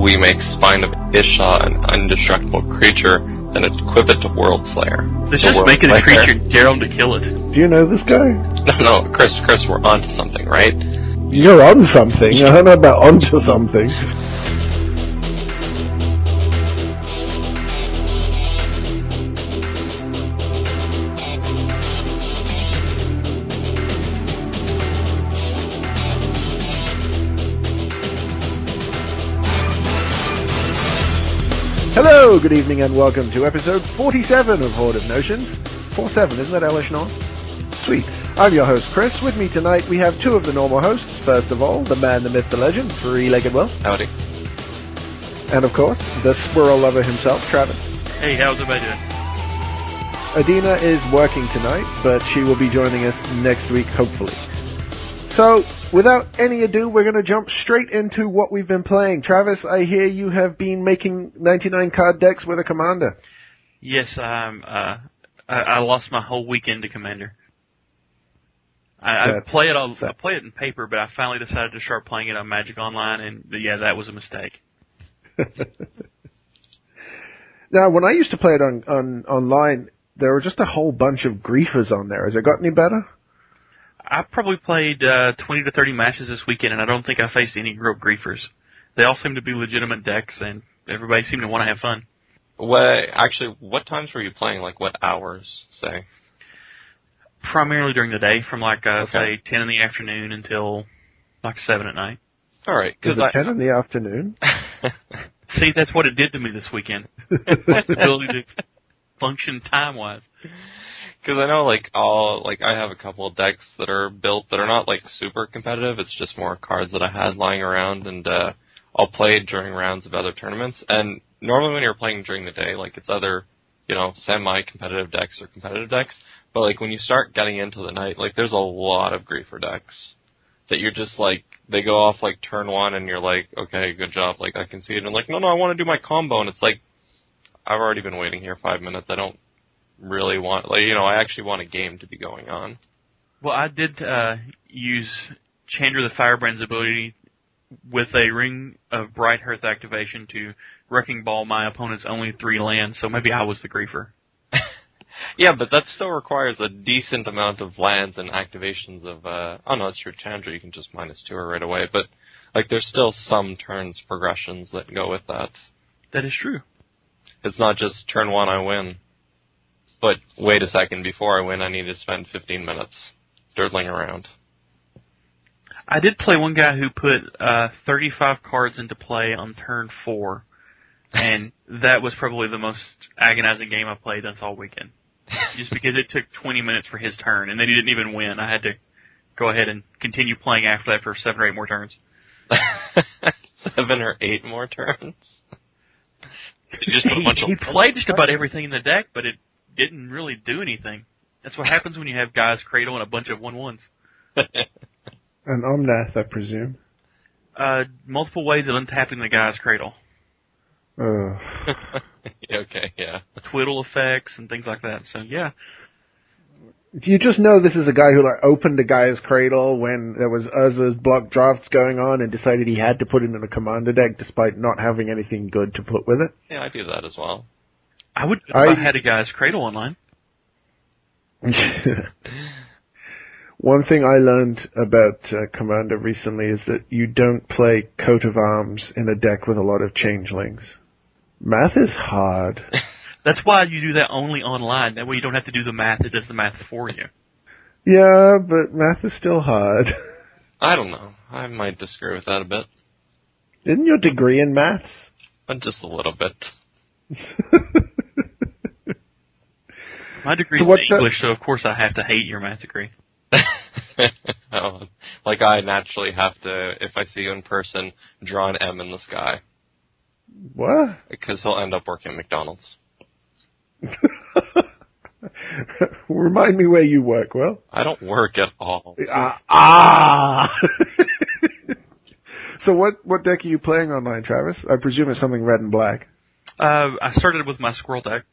we make Spine of Ish Sah an indestructible creature, then equip it to World Slayer. Let's The just World make it a Slayer. creature, dare them to kill it. Do you know this guy? No, no, Chris, Chris, we're onto something, right? You're on something. I don't know about onto something. Hello, good evening, and welcome to episode 47 of Horde of Notions. 47, isn't that Elesh Norn? Sweet. I'm your host, Chris. With me tonight, we have two of the normal hosts. First of all, the man, the myth, the legend, Three-Legged Will. Howdy. And of course, the squirrel lover himself, Travis. Hey, how's everybody doing? Adina is working tonight, but she will be joining us next week, hopefully. So, without any ado, we're going to jump straight into what we've been playing. Travis, I hear you have been making 99 card decks with a commander. Yes, I'm. Uh, I, I lost my whole weekend to Commander. I, I play it on. I play it in paper, but I finally decided to start playing it on Magic Online, and yeah, that was a mistake. now, when I used to play it on, on online, there were just a whole bunch of griefers on there. Has it got any better? I probably played uh, 20 to 30 matches this weekend, and I don't think I faced any real griefers. They all seem to be legitimate decks, and everybody seemed to want to have fun. What, actually, what times were you playing? Like, what hours, say? Primarily during the day, from like uh, Okay. say 10 in the afternoon until like 7 at night. Alright, because I... 10 in the afternoon? See, that's what it did to me this weekend. My ability to function time wise. Because I know, like, all, like, I have a couple of decks that are built that are not, like, super competitive. It's just more cards that I had lying around, and, uh, I'll play during rounds of other tournaments. And normally when you're playing during the day, like, it's either, you know, semi-competitive decks or competitive decks. But, like, when you start getting into the night, like, there's a lot of griefer decks that you're just, like, they go off, like, turn one, and you're like, okay, good job, like, I can see it. And, like, no, no, I want to do my combo, and it's like, I've already been waiting here five minutes. I don't really want like you know I actually want a game to be going on. Well, I did uh, use Chandra the Firebrand's ability with a Ring of Bright Hearth activation to Wrecking Ball my opponent's only three lands, so maybe I was the griefer. Yeah, but that still requires a decent amount of lands and activations of uh oh no, it's your Chandra, you can just minus two her right away, but like there's still some turns progressions that go with that. That is true. It's not just turn one I win. But wait a second, before I win I need to spend fifteen minutes dirtling around. I did play one guy who put uh, 35 cards into play on turn four, and that was probably the most agonizing game I played this all weekend. Just because it took 20 minutes for his turn, and then he didn't even win. I had to go ahead and continue playing after that for seven or eight more turns. Seven or eight more turns. just a he, bunch he of played just about everything in the deck, but it didn't really do anything. That's what happens when you have Gaea's Cradle and a bunch of one ones. An Omnath, I presume. Uh, multiple ways of untapping the Gaea's Cradle, Ugh. okay, yeah. twiddle effects and things like that. So yeah, Do you just know this is a guy who like opened a Gaea's Cradle when there was Urza's block drafts going on and decided he had to put it in a commander deck despite not having anything good to put with it? Yeah, I do that as well. I would if I- I had a Gaea's Cradle online. One thing I learned about uh, Commander recently is that you don't play coat of arms in a deck with a lot of changelings. Math is hard. That's why you do that only online. That way you don't have to do the math. It does the math for you. Yeah, but math is still hard. I don't know. I might disagree with that a bit. Isn't your degree in maths? But just a little bit. My degree So is what's that- English, so of course I have to hate your math degree. Oh, like I naturally have to, if I see you in person, draw an M in the sky what? because he'll end up working at McDonald's. Remind me where you work, Well. I don't work at all. Ah. ah. so what what deck are you playing online, Travis? I presume it's something red and black. Uh, I started with my squirrel deck,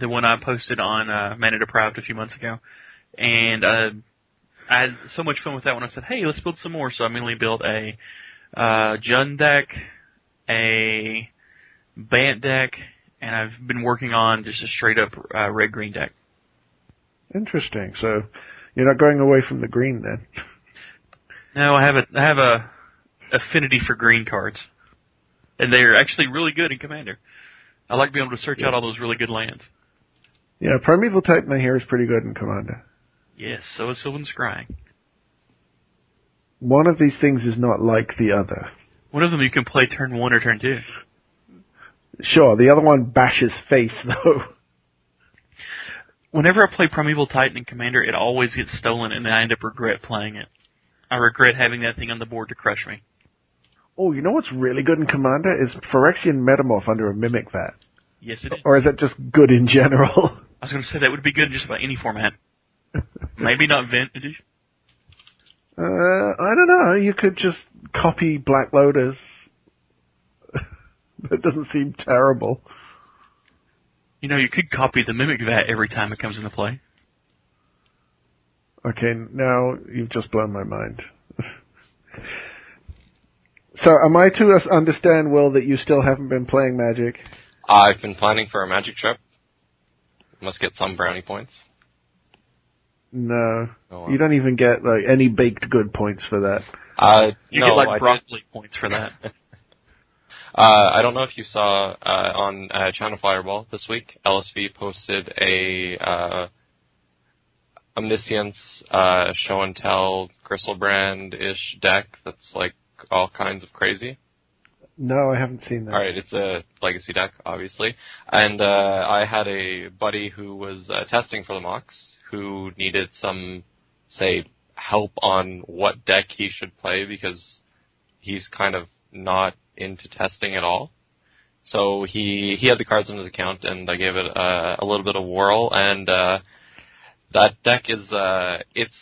the one I posted on uh, Mana Deprived a few months ago, and uh, I had so much fun with that one. I said, "Hey, let's build some more." So I mainly built a uh, Jund deck, a Bant deck, and I've been working on just a straight up uh, red green deck. Interesting. So you're not going away from the green then. No, I have a I have a affinity for green cards, and they're actually really good in Commander. I like being able to search Yeah. out all those really good lands. Yeah, Primeval Titan I hear is pretty good in Commander. Yes, so is Sylvan Scrying. One of these things is not like the other. One of them you can play turn one or turn two. Sure, the other one bashes face though. Whenever I play Primeval Titan in Commander, it always gets stolen, and I end up regret playing it. I regret having that thing on the board to crush me. Oh, you know what's really good in Commander is Phyrexian Metamorph under a Mimic Vat. Yes, it is. Or is that just good in general? I was going to say that would be good in just about any format. Maybe not vintage. Uh, I don't know. You could just copy Black Lotus. that doesn't seem terrible. You know, you could copy the Mimic Vat every time it comes into play. Okay, now you've just blown my mind. so, am I to understand, Will, that you still haven't been playing Magic? I've been planning for a magic trip. Must get some brownie points. No, Oh, well. you don't even get like any baked good points for that. Uh, You no, get like I did- broccoli points for that. Uh, I don't know if you saw uh, on uh, Channel Fireball this week. LSV posted a uh, Omniscience uh, show and tell Griselbrand ish deck that's like all kinds of crazy. No, I haven't seen that. All right, it's a legacy deck, obviously, and uh, I had a buddy who was uh, testing for the MOCS who needed some, say, help on what deck he should play because he's kind of not into testing at all. So he he had the cards in his account, and I gave it uh, a little bit of whirl, and uh, that deck is uh, it's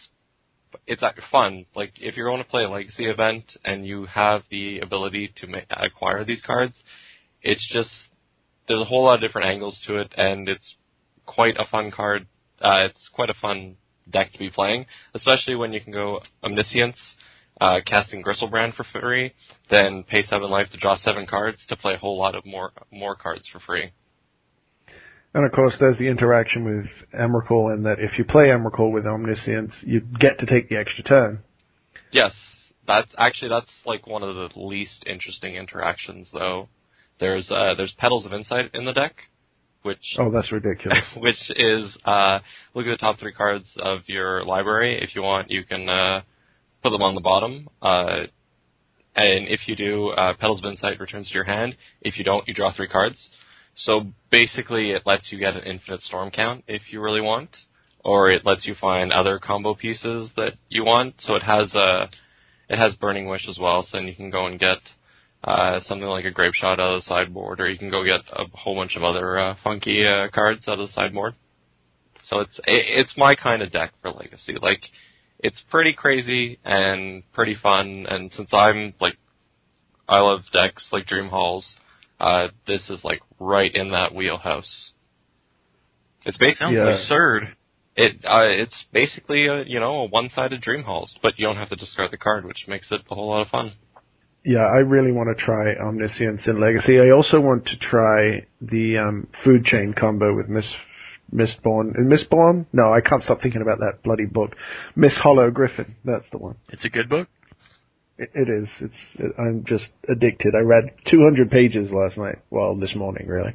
it's fun. Like if you're going to play a legacy event and you have the ability to ma- acquire these cards, it's just there's a whole lot of different angles to it, and it's quite a fun card. Uh, it's quite a fun deck to be playing, especially when you can go Omniscience, uh, casting Griselbrand for free, then pay seven life to draw seven cards to play a whole lot of more more cards for free. And of course, there's the interaction with Emrakul, in that if you play Emrakul with Omniscience, you get to take the extra turn. Yes, that's actually that's like one of the least interesting interactions though. There's uh, there's Petals of Insight in the deck, which Oh, that's ridiculous. which is uh, look at the top three cards of your library. If you want, you can uh, put them on the bottom. Uh, and if you do, uh, Petals of Insight returns to your hand. If you don't, you draw three cards. So basically, it lets you get an infinite storm count if you really want, or it lets you find other combo pieces that you want. So it has a it has Burning Wish as well, so then you can go and get uh, something like a Grapeshot out of the sideboard, or you can go get a whole bunch of other uh, funky uh, cards out of the sideboard. So it's it, it's my kind of deck for Legacy. Like it's pretty crazy and pretty fun, and since I'm like I love decks like Dream Halls, uh, this is like right in that wheelhouse. It's basically Yeah. absurd. it uh, it's basically a you know a one-sided Dream Halls, but you don't have to discard the card, which makes it a whole lot of fun. Yeah, I really want to try Omniscience in Legacy. I also want to try the um, food chain combo with Miss Mistborn. uh, Mistborn? No, I can't stop thinking about that bloody book. Miss Hollow Griffin. That's the one. It's a good book. It, is. It's. It, I'm just addicted. I read 200 pages last night. Well, this morning, really.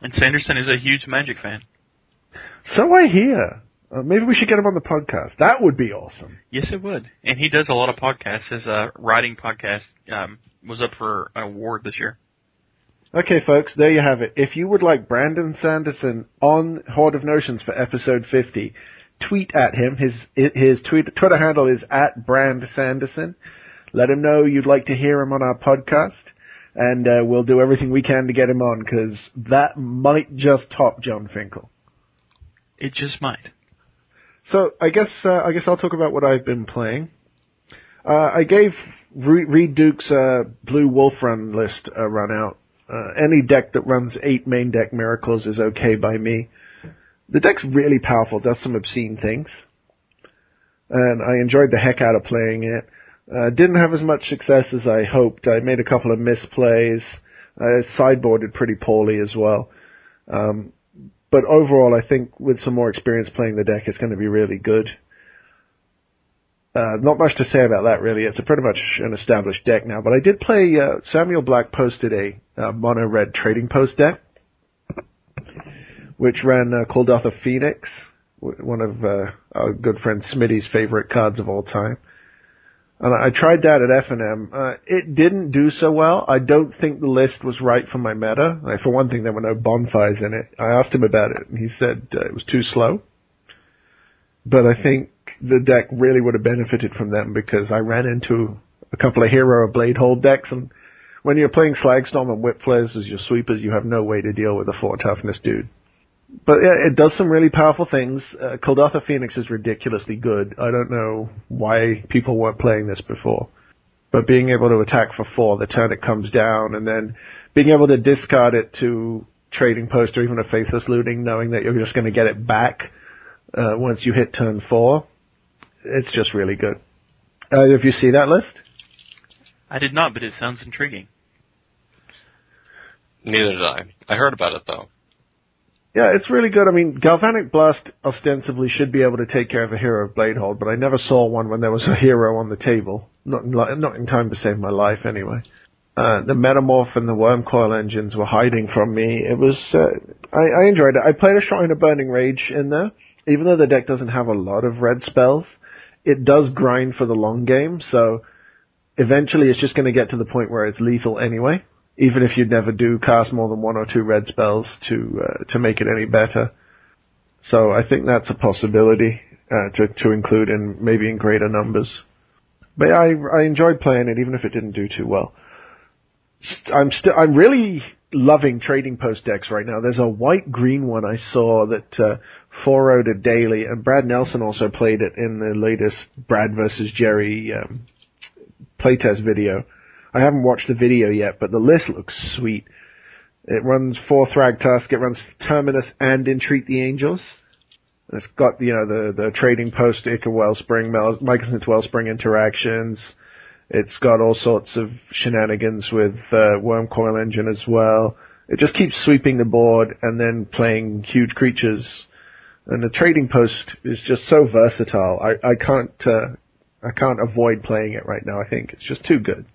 And Sanderson is a huge Magic fan. So I hear. Uh, maybe we should get him on the podcast. That would be awesome. Yes, it would. And he does a lot of podcasts. His uh, writing podcast um, was up for an award this year. Okay, folks, there you have it. If you would like Brandon Sanderson on Horde of Notions for episode 50, tweet at him. His his tweet, Twitter handle is at Brand Sanderson. Let him know you'd like to hear him on our podcast, and uh, we'll do everything we can to get him on because that might just top Jon Finkel. It just might. So I guess uh, I guess I'll talk about what I've been playing. Uh, I gave Re- Reid Duke's uh, Blue Wolf Run list a run out. Uh, any deck that runs eight main deck miracles is okay by me. The deck's really powerful, does some obscene things, and I enjoyed the heck out of playing it. Uh, didn't have as much success as I hoped. I made a couple of misplays. I sideboarded pretty poorly as well. Um, but overall, I think with some more experience playing the deck, it's going to be really good. Uh, not much to say about that really. It's pretty much an established deck now. But I did play. Uh, Samuel Black posted a uh, mono red trading post deck, which ran uh, Kuldotha Phoenix, one of uh, our good friend Smitty's favorite cards of all time. And I tried that at FNM. Uh, it didn't do so well. I don't think the list was right for my meta. Like, for one thing, there were no bonfires in it. I asked him about it, and he said uh, it was too slow. But I think the deck really would have benefited from them because I ran into a couple of hero blade hold decks, and when you're playing Slagstorm and Whip Flares as your sweepers, you have no way to deal with a four toughness dude but yeah, it does some really powerful things. Uh, Kuldotha Phoenix is ridiculously good. I don't know why people weren't playing this before. But being able to attack for four the turn it comes down, and then being able to discard it to trading post or even a faithless looting, knowing that you're just going to get it back uh, once you hit turn four, it's just really good. Uh, if you see that list? I did not, but it sounds intriguing. Neither did I. I heard about it though. Yeah, it's really good. I mean, Galvanic Blast ostensibly should be able to take care of a hero of Bladehold, but I never saw one when there was a hero on the table. Not in, not in time to save my life, anyway. Uh, the Metamorph and the Wurmcoil engines were hiding from me. It was, uh, I, I enjoyed it. I played a Shrine of Burning Rage in there. Even though the deck doesn't have a lot of red spells, it does grind for the long game, so eventually it's just going to get to the point where it's lethal anyway even if you never do cast more than one or two red spells to uh, to make it any better. So I think that's a possibility uh, to to include in maybe in greater numbers. But I I enjoyed playing it even if it didn't do too well. I'm still I'm really loving trading post decks right now. There's a white green one I saw that uh, four a daily, and Brad Nelson also played it in the latest Brad versus Jerry um, playtest video I haven't watched the video yet, but the list looks sweet. It runs four Thragtusk, it runs Terminus and Entreat the Angels. It's got, you know, the, the trading post, Ichor Wellspring, Mycosynth Wellspring interactions. It's got all sorts of shenanigans with uh, Wurmcoil Engine as well. It just keeps sweeping the board and then playing huge creatures. And the trading post is just so versatile. I, I can't uh, I can't avoid playing it right now. I think it's just too good.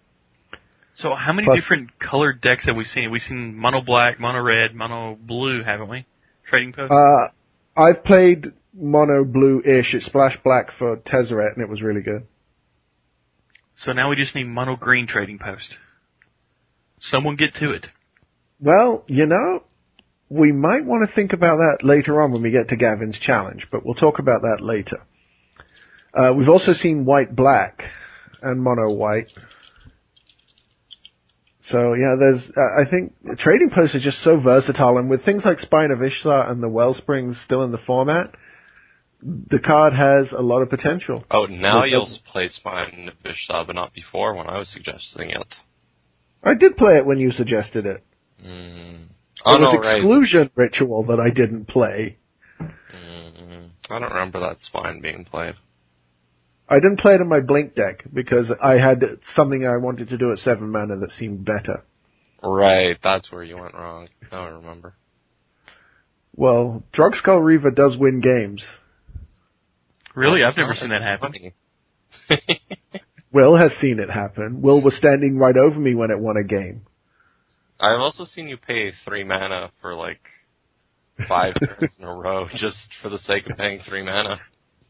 So how many Plus, different colored decks have we seen? We've seen mono black, mono red, mono blue, haven't we? Trading post. Uh, I've played mono blue-ish. It splashed black for Tezzeret, and it was really good. So now we just need mono green trading post. Someone get to it. Well, you know, we might want to think about that later on when we get to Gavin's challenge, but we'll talk about that later. Uh, we've also seen white black and mono white. So yeah, there's uh, I think Trading Post is just so versatile, and with things like Spine of Ish Sah and the Wellsprings still in the format, the card has a lot of potential. Oh, now you'll play Spine of Ish Sah, but not before when I was suggesting it. I did play it when you suggested it. Mm. it was no, exclusion right. ritual that I didn't play. Mm. I don't remember that Spine being played. I didn't play it in my Blink deck because I had something I wanted to do at seven mana that seemed better. Right, that's where you went wrong. Now I remember. Well, Drogskol Reaver does win games. Really? I've never seen that happen. Will has seen it happen. Will was standing right over me when it won a game. I've also seen you pay three mana for like five turns in a row just for the sake of paying three mana.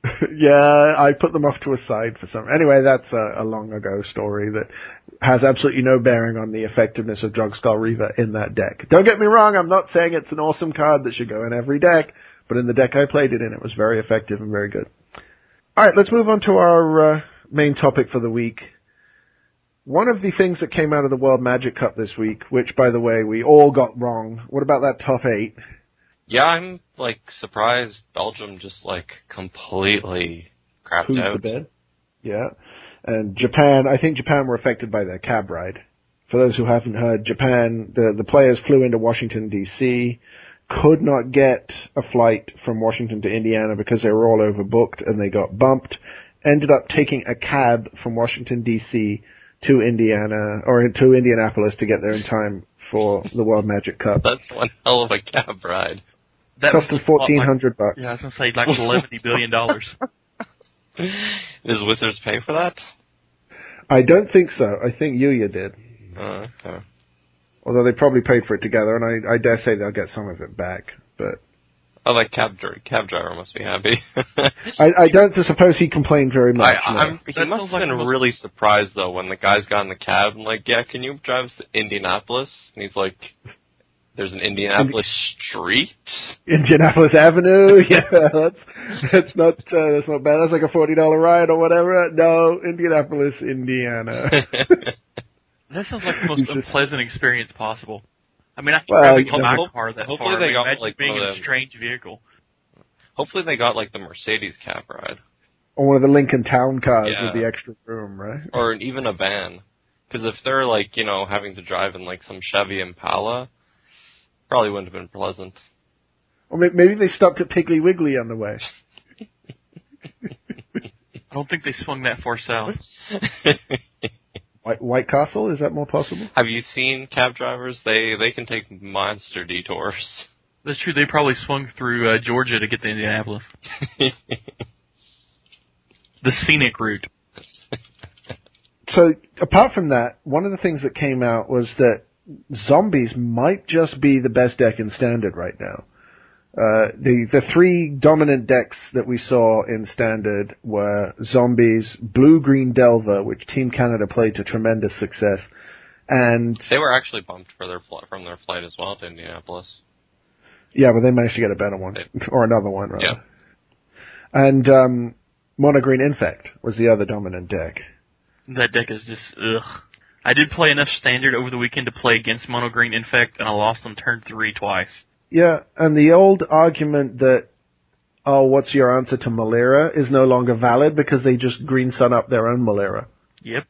yeah, I put them off to a side for some. Anyway, that's a, a, long ago story that has absolutely no bearing on the effectiveness of Drogskol Reaver in that deck. Don't get me wrong, I'm not saying it's an awesome card that should go in every deck, but in the deck I played it in, it was very effective and very good. Alright, let's move on to our uh, main topic for the week. One of the things that came out of the World Magic Cup this week, which by the way we all got wrong, what about that top eight? Yeah, I'm like surprised Belgium just like completely crapped out. The bed? Yeah, and Japan. I think Japan were affected by their cab ride. For those who haven't heard, Japan the the players flew into Washington D.C. Could not get a flight from Washington to Indiana because they were all overbooked and they got bumped. ended up taking a cab from Washington D.C. to Indiana or to Indianapolis to get there in time for the World Magic Cup. That's one hell of a cab ride. That Cost him was a like- bucks. Yeah, I was gonna say like eleven billion dollars. Does Wizards pay for that? I don't think so. I think Yuya did. Uh, okay. Although they probably paid for it together, and I, I dare say they'll get some of it back. But Oh, that cab driver, cab driver must be happy. I, I don't suppose he complained very much. I, no. I'm, he must have like been the really surprised though when the guys got in the cab and like, yeah, can you drive us to Indianapolis? And he's like, there's an Indianapolis street. Indianapolis Avenue. Yeah, that's that's not uh, that's not bad. That's like a forty dollar ride or whatever. No, Indianapolis, Indiana. That sounds like the most just- unpleasant experience possible. I mean, I can Well, probably you get my car that hopefully far. they got, imagine like, being in a strange vehicle. Hopefully they got like the Mercedes cab ride or one of the Lincoln Town cars Yeah. with the extra room, right? or even a van. Because if they're like you know having to drive in like some Chevy Impala, probably wouldn't have been pleasant. Or maybe they stopped at Piggly Wiggly on the way. I don't think they swung that far south. White, White Castle is that more possible? Have you seen cab drivers? They they can take monster detours. That's true. They probably swung through uh, Georgia to get to Indianapolis. The scenic route. So apart from that, one of the things that came out was that zombies might just be the best deck in standard right now. Uh, the the three dominant decks that we saw in standard were zombies, blue green Delver, which Team Canada played to tremendous success, and They were actually bumped for their fl- from their flight as well to Indianapolis. yeah, but they managed to get a better one or another one, rather. Yeah. And um, mono green Infect was the other dominant deck. That deck is just ugh. I did play enough standard over the weekend to play against Mono Green Infect, and I lost on turn three twice. Yeah, and the old argument that, oh, what's your answer to Melira is no longer valid because they just green sun up their own Melira. Yep.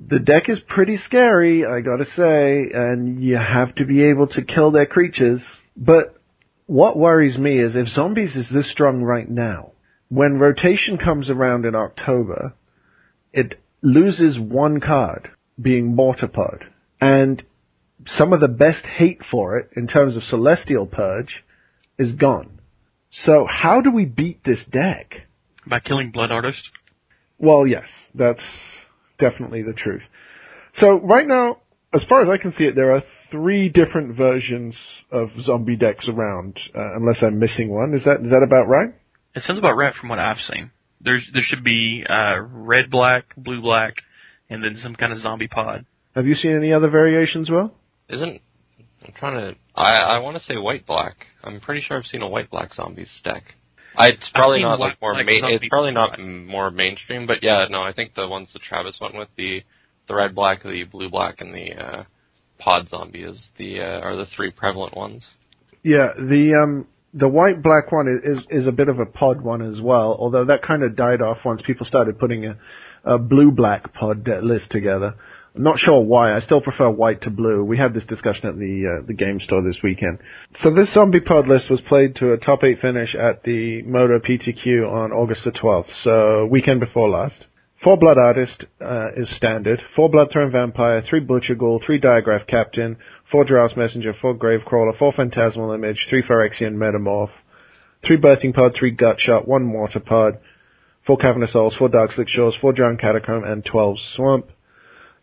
The deck is pretty scary, I gotta say, and you have to be able to kill their creatures. But what worries me is if zombies is this strong right now, when rotation comes around in October, it loses one card, being Mortarpod. And some of the best hate for it, in terms of Celestial Purge, is gone. So how do we beat this deck? By killing Blood Artist. Well, yes, that's definitely the truth. So right now, as far as I can see it, there are three different versions of zombie decks around, uh, unless I'm missing one. Is that is that about right? It sounds about right from what I've seen. There's there should be uh, red black, blue black, and then some kind of zombie pod. Have you seen any other variations, Will? Isn't I'm trying to I I want to say white black. I'm pretty sure I've seen a white black zombies deck. I, it's probably not like more black main. It's probably not more mainstream, but yeah, no, I think the ones that Travis went with the the red black, the blue black, and the uh, pod zombie is the uh, are the three prevalent ones. Yeah, the um the white black one is, is is a bit of a pod one as well. Although that kind of died off once people started putting a, a blue black pod list together. Not sure why. I still prefer white to blue. We had this discussion at the uh, the game store this weekend. So this zombie pod list was played to a top eight finish at the Moto PTQ on August the 12th, so weekend before last. Four Blood Artist uh, is standard. Four Blood Throne Vampire, three Butcher Ghoul, three Diregraf Captain, four Drows Messenger, four Gravecrawler, four Phantasmal Image, three Phyrexian Metamorph, three Birthing Pod, three Gut Shot, one Water Pod, four Cavern of Souls, four Dark Slick Shores, four Drowned Catacomb, and 12 Swamp.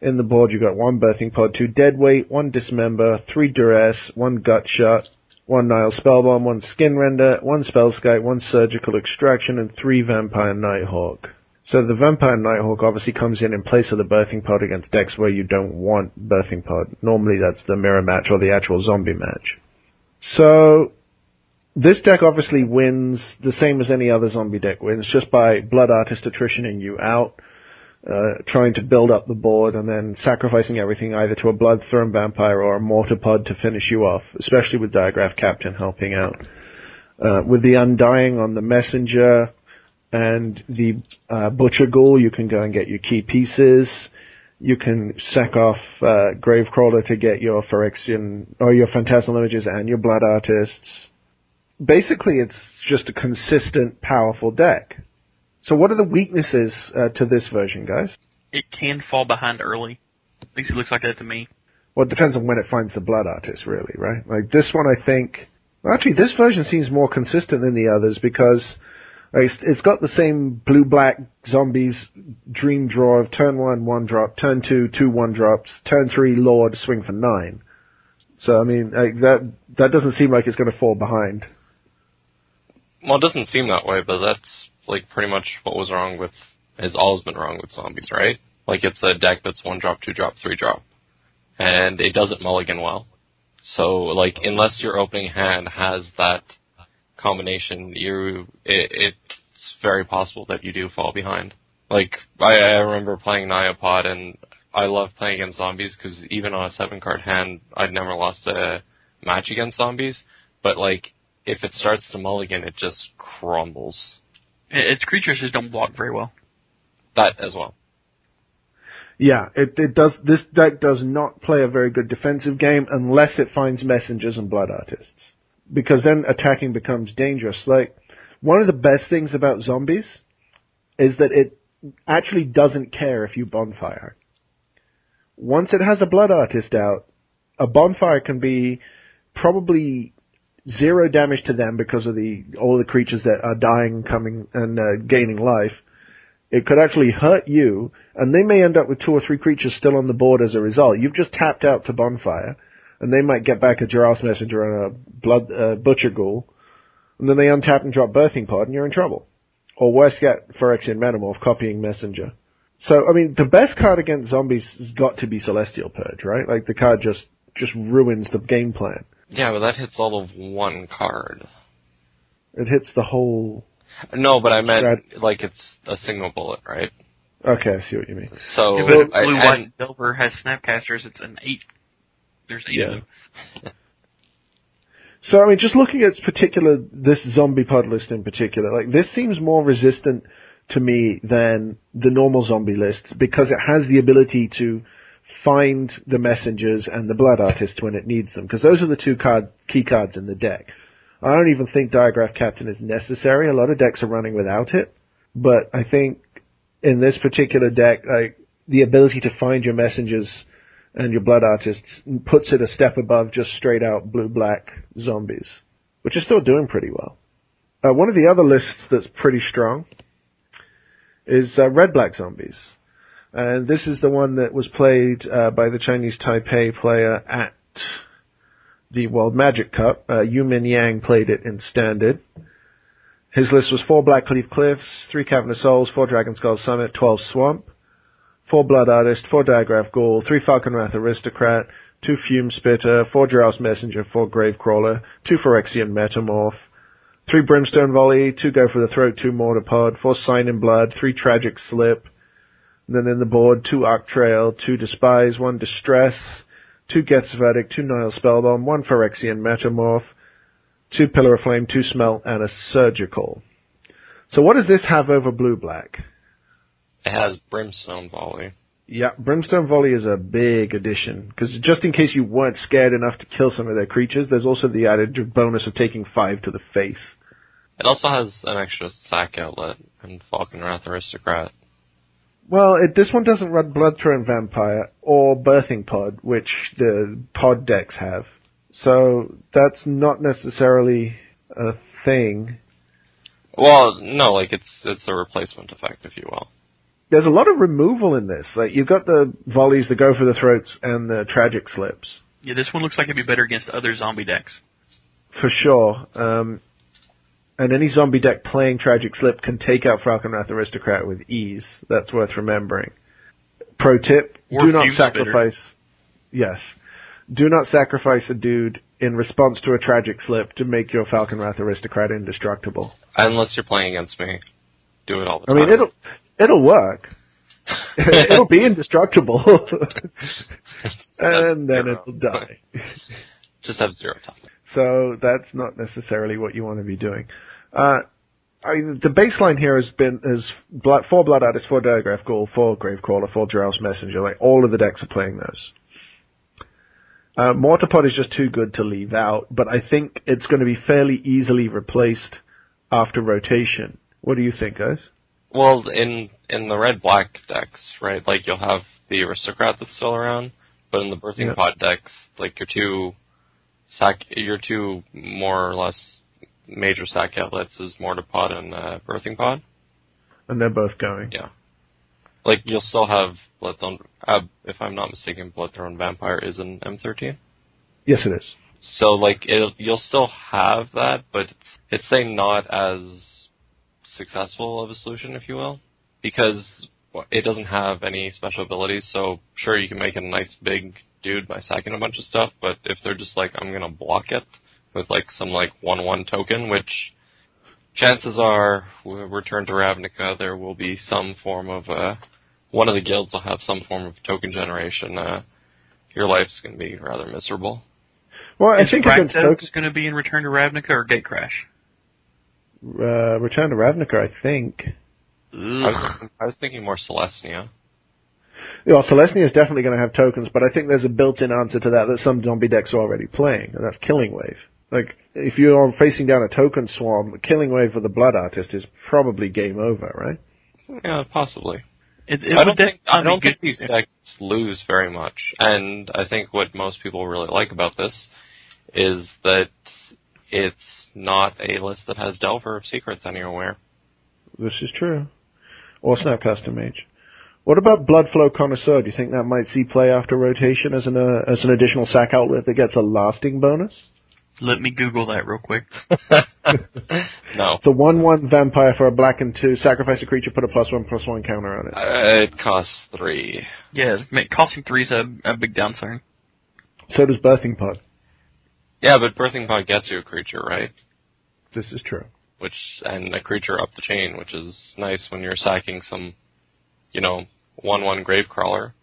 In the board, you've got one Birthing Pod, two Deadweight, one Dismember, three Duress, one Gut Shot, one Nihil Spellbomb, one Skin Render, one Spellskite, one Surgical Extraction, and three Vampire Nighthawk. So the Vampire Nighthawk obviously comes in in place of the Birthing Pod against decks where you don't want Birthing Pod. Normally that's the mirror match or the actual zombie match. So this deck obviously wins the same as any other zombie deck wins, just by Blood Artist attritioning you out, uh, trying to build up the board and then sacrificing everything either to a Blood Throne Vampire or a Mortar Pod to finish you off, especially with Diregraf Captain helping out. Uh, with the Undying on the Messenger and the uh, Butcher Ghoul, you can go and get your key pieces. You can sack off uh, Gravecrawler to get your Phyrexian or your Phantasmal Images and your Blood Artists. Basically, it's just a consistent, powerful deck. So what are the weaknesses uh, to this version, guys? It can fall behind early. At least it looks like that to me. Well, it depends on when it finds the blood artist, really, right? Like this one, I think. Well, actually, this version seems more consistent than the others because like, it's, it's got the same blue-black zombies dream draw of turn one, one drop, turn two, two one drops, turn three, lord, swing for nine. So I mean, like, that that doesn't seem like it's going to fall behind. Well, it doesn't seem that way, but that's like pretty much what was wrong with has always been wrong with zombies, right? Like it's a deck that's one drop, two drop, three drop, and it doesn't mulligan well. So like unless your opening hand has that combination, you it, it's very possible that you do fall behind. Like I, I remember playing Nyapod and I love playing against zombies because even on a seven card hand, I'd never lost a match against zombies. But like if it starts to mulligan, it just crumbles. Its creatures just don't block very well. That as well. Yeah, it, it does. This deck does not play a very good defensive game unless it finds messengers and blood artists, because then attacking becomes dangerous. Like one of the best things about zombies is that it actually doesn't care if you bonfire. Once it has a blood artist out, a bonfire can be probably zero damage to them because of the all the creatures that are dying, coming and uh, gaining life. It could actually hurt you, and they may end up with two or three creatures still on the board as a result. You've just tapped out to bonfire, and they might get back a Geralf's Messenger and a blood uh, Butcher Ghoul, and then they untap and drop Birthing Pod, and you're in trouble. Or worse yet, Phyrexian Metamorph copying Messenger. So, I mean, the best card against zombies has got to be Celestial Purge, right? Like the card just just ruins the game plan. Yeah, but that hits all of one card. It hits the whole. No, but I meant Strat- like it's a single bullet, right? Okay, I see what you mean. So Yeah, but if I- blue, and- white, and silver has snapcasters. It's an eight. There's eight Yeah. of them. So I mean, just looking at particular this zombie pod list in particular, like this seems more resistant to me than the normal zombie lists because it has the ability to find the messengers and the blood artist when it needs them because those are the two cards, key cards in the deck. I don't even think Diregraf Captain is necessary. A lot of decks are running without it, but I think in this particular deck, like the ability to find your messengers and your blood artists puts it a step above just straight out blue black zombies, which is still doing pretty well. Uh, one of the other lists that's pretty strong is uh, red black zombies, and this is the one that was played uh, by the Chinese Taipei player at the World Magic Cup. Uh, Yu Min Yang played it in standard. His list was four Black Blackleaf Cliffs, three Cavern of Souls, four Dragon Skull Summit, twelve Swamp four Blood Artist, four Diregraf Ghoul, three Falkenrath Aristocrat, two Fume Spitter, four Geralf's Messenger, four Gravecrawler, two Phyrexian Metamorph, three Brimstone Volley, two Go for the Throat, two Mortar Pod, four Sign in Blood, three Tragic Slip, then in the board, two Arc Trail, two Despise, one Distress, two Geth's Verdict, two Nihil Spellbomb, one Phyrexian Metamorph, two Pillar of Flame, two Smelt, and a Surgical. So what does this have over Blue Black? it has brimstone volley. Yeah, Brimstone Volley is a big addition because just in case you weren't scared enough to kill some of their creatures, there's also the added bonus of taking five to the face. It also has an extra sack outlet and Falkenrath Aristocrat. Well, it, this one doesn't run Bloodthrone Vampire or Birthing Pod, which the pod decks have. So that's not necessarily a thing. Well, no, like it's it's a replacement effect, if you will. There's a lot of removal in this. Like you've got the volleys, the go for the throats, and the tragic slips. Yeah, this one looks like it'd be better against other zombie decks. For sure. Um, and any zombie deck playing Tragic Slip can take out Falkenrath Aristocrat with ease. That's worth remembering. Pro tip, Or do not Fume Spitter. sacrifice, yes, do not sacrifice a dude in response to a Tragic Slip to make your Falkenrath Aristocrat indestructible. Unless you're playing against me, do it all the I time. I mean, it'll, it'll work. it'll be indestructible. and then it'll die. Just have zero top. So that's not necessarily what you want to be doing. Uh, I, the baseline here has been is blood, four Blood Artists, four Diregraf Ghoul, four Gravecrawler, four Geralf's Messenger. Like all of the decks are playing those. Uh, Mortarpod is just too good to leave out, but I think it's going to be fairly easily replaced after rotation. What do you think, guys? Well, in in the red black decks, right? Like you'll have the aristocrat that's still around, but in the birthing Yeah. pod decks, like your two sack, your two more or less major sack outlets is mortar pod and uh, birthing pod. And they're both going. Yeah. Like you'll still have Bloodthrone. Uh, if I'm not mistaken, Bloodthrone Vampire is an M13. Yes, it is. So like it, you'll still have that, but it's, it's say not as successful of a solution, if you will, because it doesn't have any special abilities. So sure, you can make it a nice big dude by sacking a bunch of stuff, but if they're just like I'm gonna block it with like some like one one token, which chances are, w- return to Ravnica, there will be some form of uh, one of the guilds will have some form of token generation. Uh, your life's gonna be rather miserable. Well, I Is think against Rakdos Token, going to be in Return to Ravnica or Gatecrash? uh, Return to Ravnica, I think. I was, I was thinking more Celestia. Yeah, Celestia is definitely going to have tokens, but I think there's a built-in answer to that that some zombie decks are already playing, and that's Killing Wave. Like, if you're facing down a token swarm, Killing Wave with the Blood Artist is probably game over, right? Yeah, possibly. It, it I don't think I don't think these decks lose very much, and I think what most people really like about this is that it's not a list that has Delver of Secrets anywhere. This is true. Or Snapcaster Mage. What about blood flow Connoisseur? Do you think that might see play after rotation as an uh, as an additional sack outlet that gets a lasting bonus? Let me Google that real quick. no, It's a one-one vampire for a black and two. Sacrifice a creature, put a plus one plus one counter on it. uh, it costs three. Yeah, ma- costing three is a, a big downside. So does Birthing Pod. Yeah, but Birthing Pod gets you a creature, right? This is true. Which and a creature up the chain, which is nice when you're sacking some, you know, one-one Gravecrawler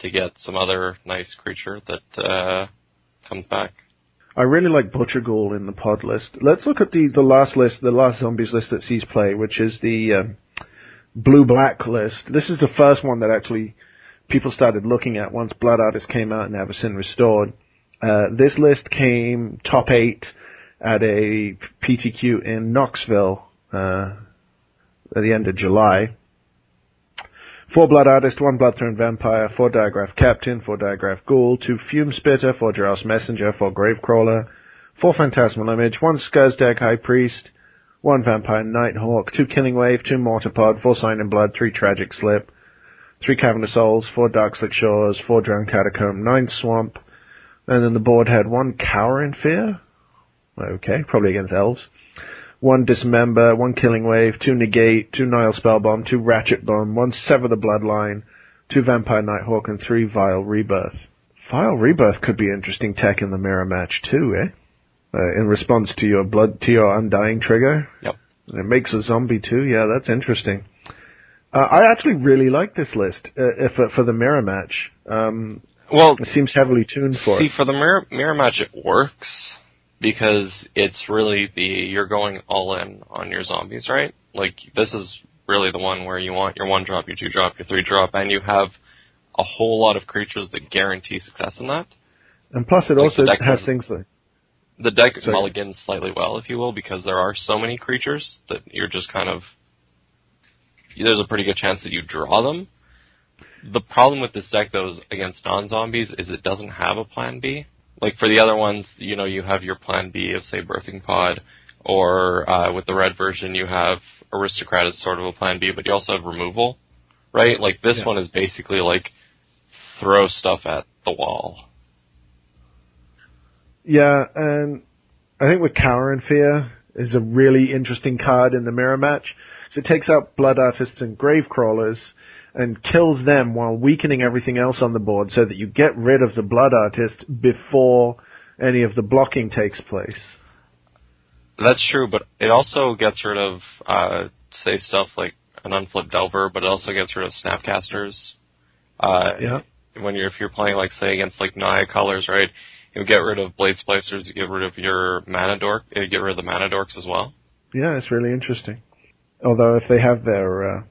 to get some other nice creature that uh, comes back. I really like Butcher Ghoul in the pod list. Let's look at the, the last list, the last zombies list that sees play, which is the um, blue black list. This is the first one that actually people started looking at once Blood Artist came out and Avacyn Restored. Uh, this list came top eight at a PTQ in Knoxville uh, at the end of July. Four Blood Artist, one Bloodthrone Vampire, four Diregraf Captain, four Diregraf Ghoul, two Fume Spitter, four Drows Messenger, four Gravecrawler, four Phantasmal Image, one Skursdag High Priest, one Vampire Nighthawk, two Killing Wave, two Mortarpod, four Sign in Blood, three Tragic Slip, three Cavern of Souls, four Dark Slick Shores, four Drowned Catacomb, nine Swamp, and then the board had one Cower in Fear. Okay, probably against elves. One Dismember, one Killing Wave, two Negate, two Nihil Spellbomb, two Ratchet Bomb, one Sever the Bloodline, two Vampire Nighthawk, and three Vile Rebirth. Vile Rebirth could be interesting tech in the mirror match too, eh? Uh, in response to your blood, to your Undying trigger. Yep. It makes a zombie too. Yeah, that's interesting. Uh, I actually really like this list uh, if, uh, for the mirror match. Um, Well, it seems heavily tuned for See, it. for the mirror, mirror match, it works because it's really the you're going all in on your zombies, right? Like this is really the one where you want your one drop, your two drop, your three drop, and you have a whole lot of creatures that guarantee success in that. And plus, it like also has things like The deck Sorry. mulligans slightly well, if you will, because there are so many creatures that you're just kind of there's a pretty good chance that you draw them. The problem with this deck, though, is against non-zombies, is it doesn't have a plan B. Like for the other ones, you know, you have your plan B of say Birthing Pod, or uh, with the red version, you have Aristocrat as sort of a plan B, but you also have removal, right? Like this Yeah. one is basically like throw stuff at the wall. Yeah, and I think with Cower and Fear is a really interesting card in the mirror match. So it takes out Blood Artists and Grave Crawlers and kills them while weakening everything else on the board so that you get rid of the Blood Artist before any of the blocking takes place. That's true, but it also gets rid of, uh, say, stuff like an unflipped Delver, but it also gets rid of Snapcasters. Uh, Yeah. When you're, if you're playing, like, say, against, like, Naya colors, right? You get rid of Blade Splicers, you get rid of your Mana Dork, you get rid of the Mana Dorks as well. Yeah, it's really interesting. Although if they have their, uh, uh,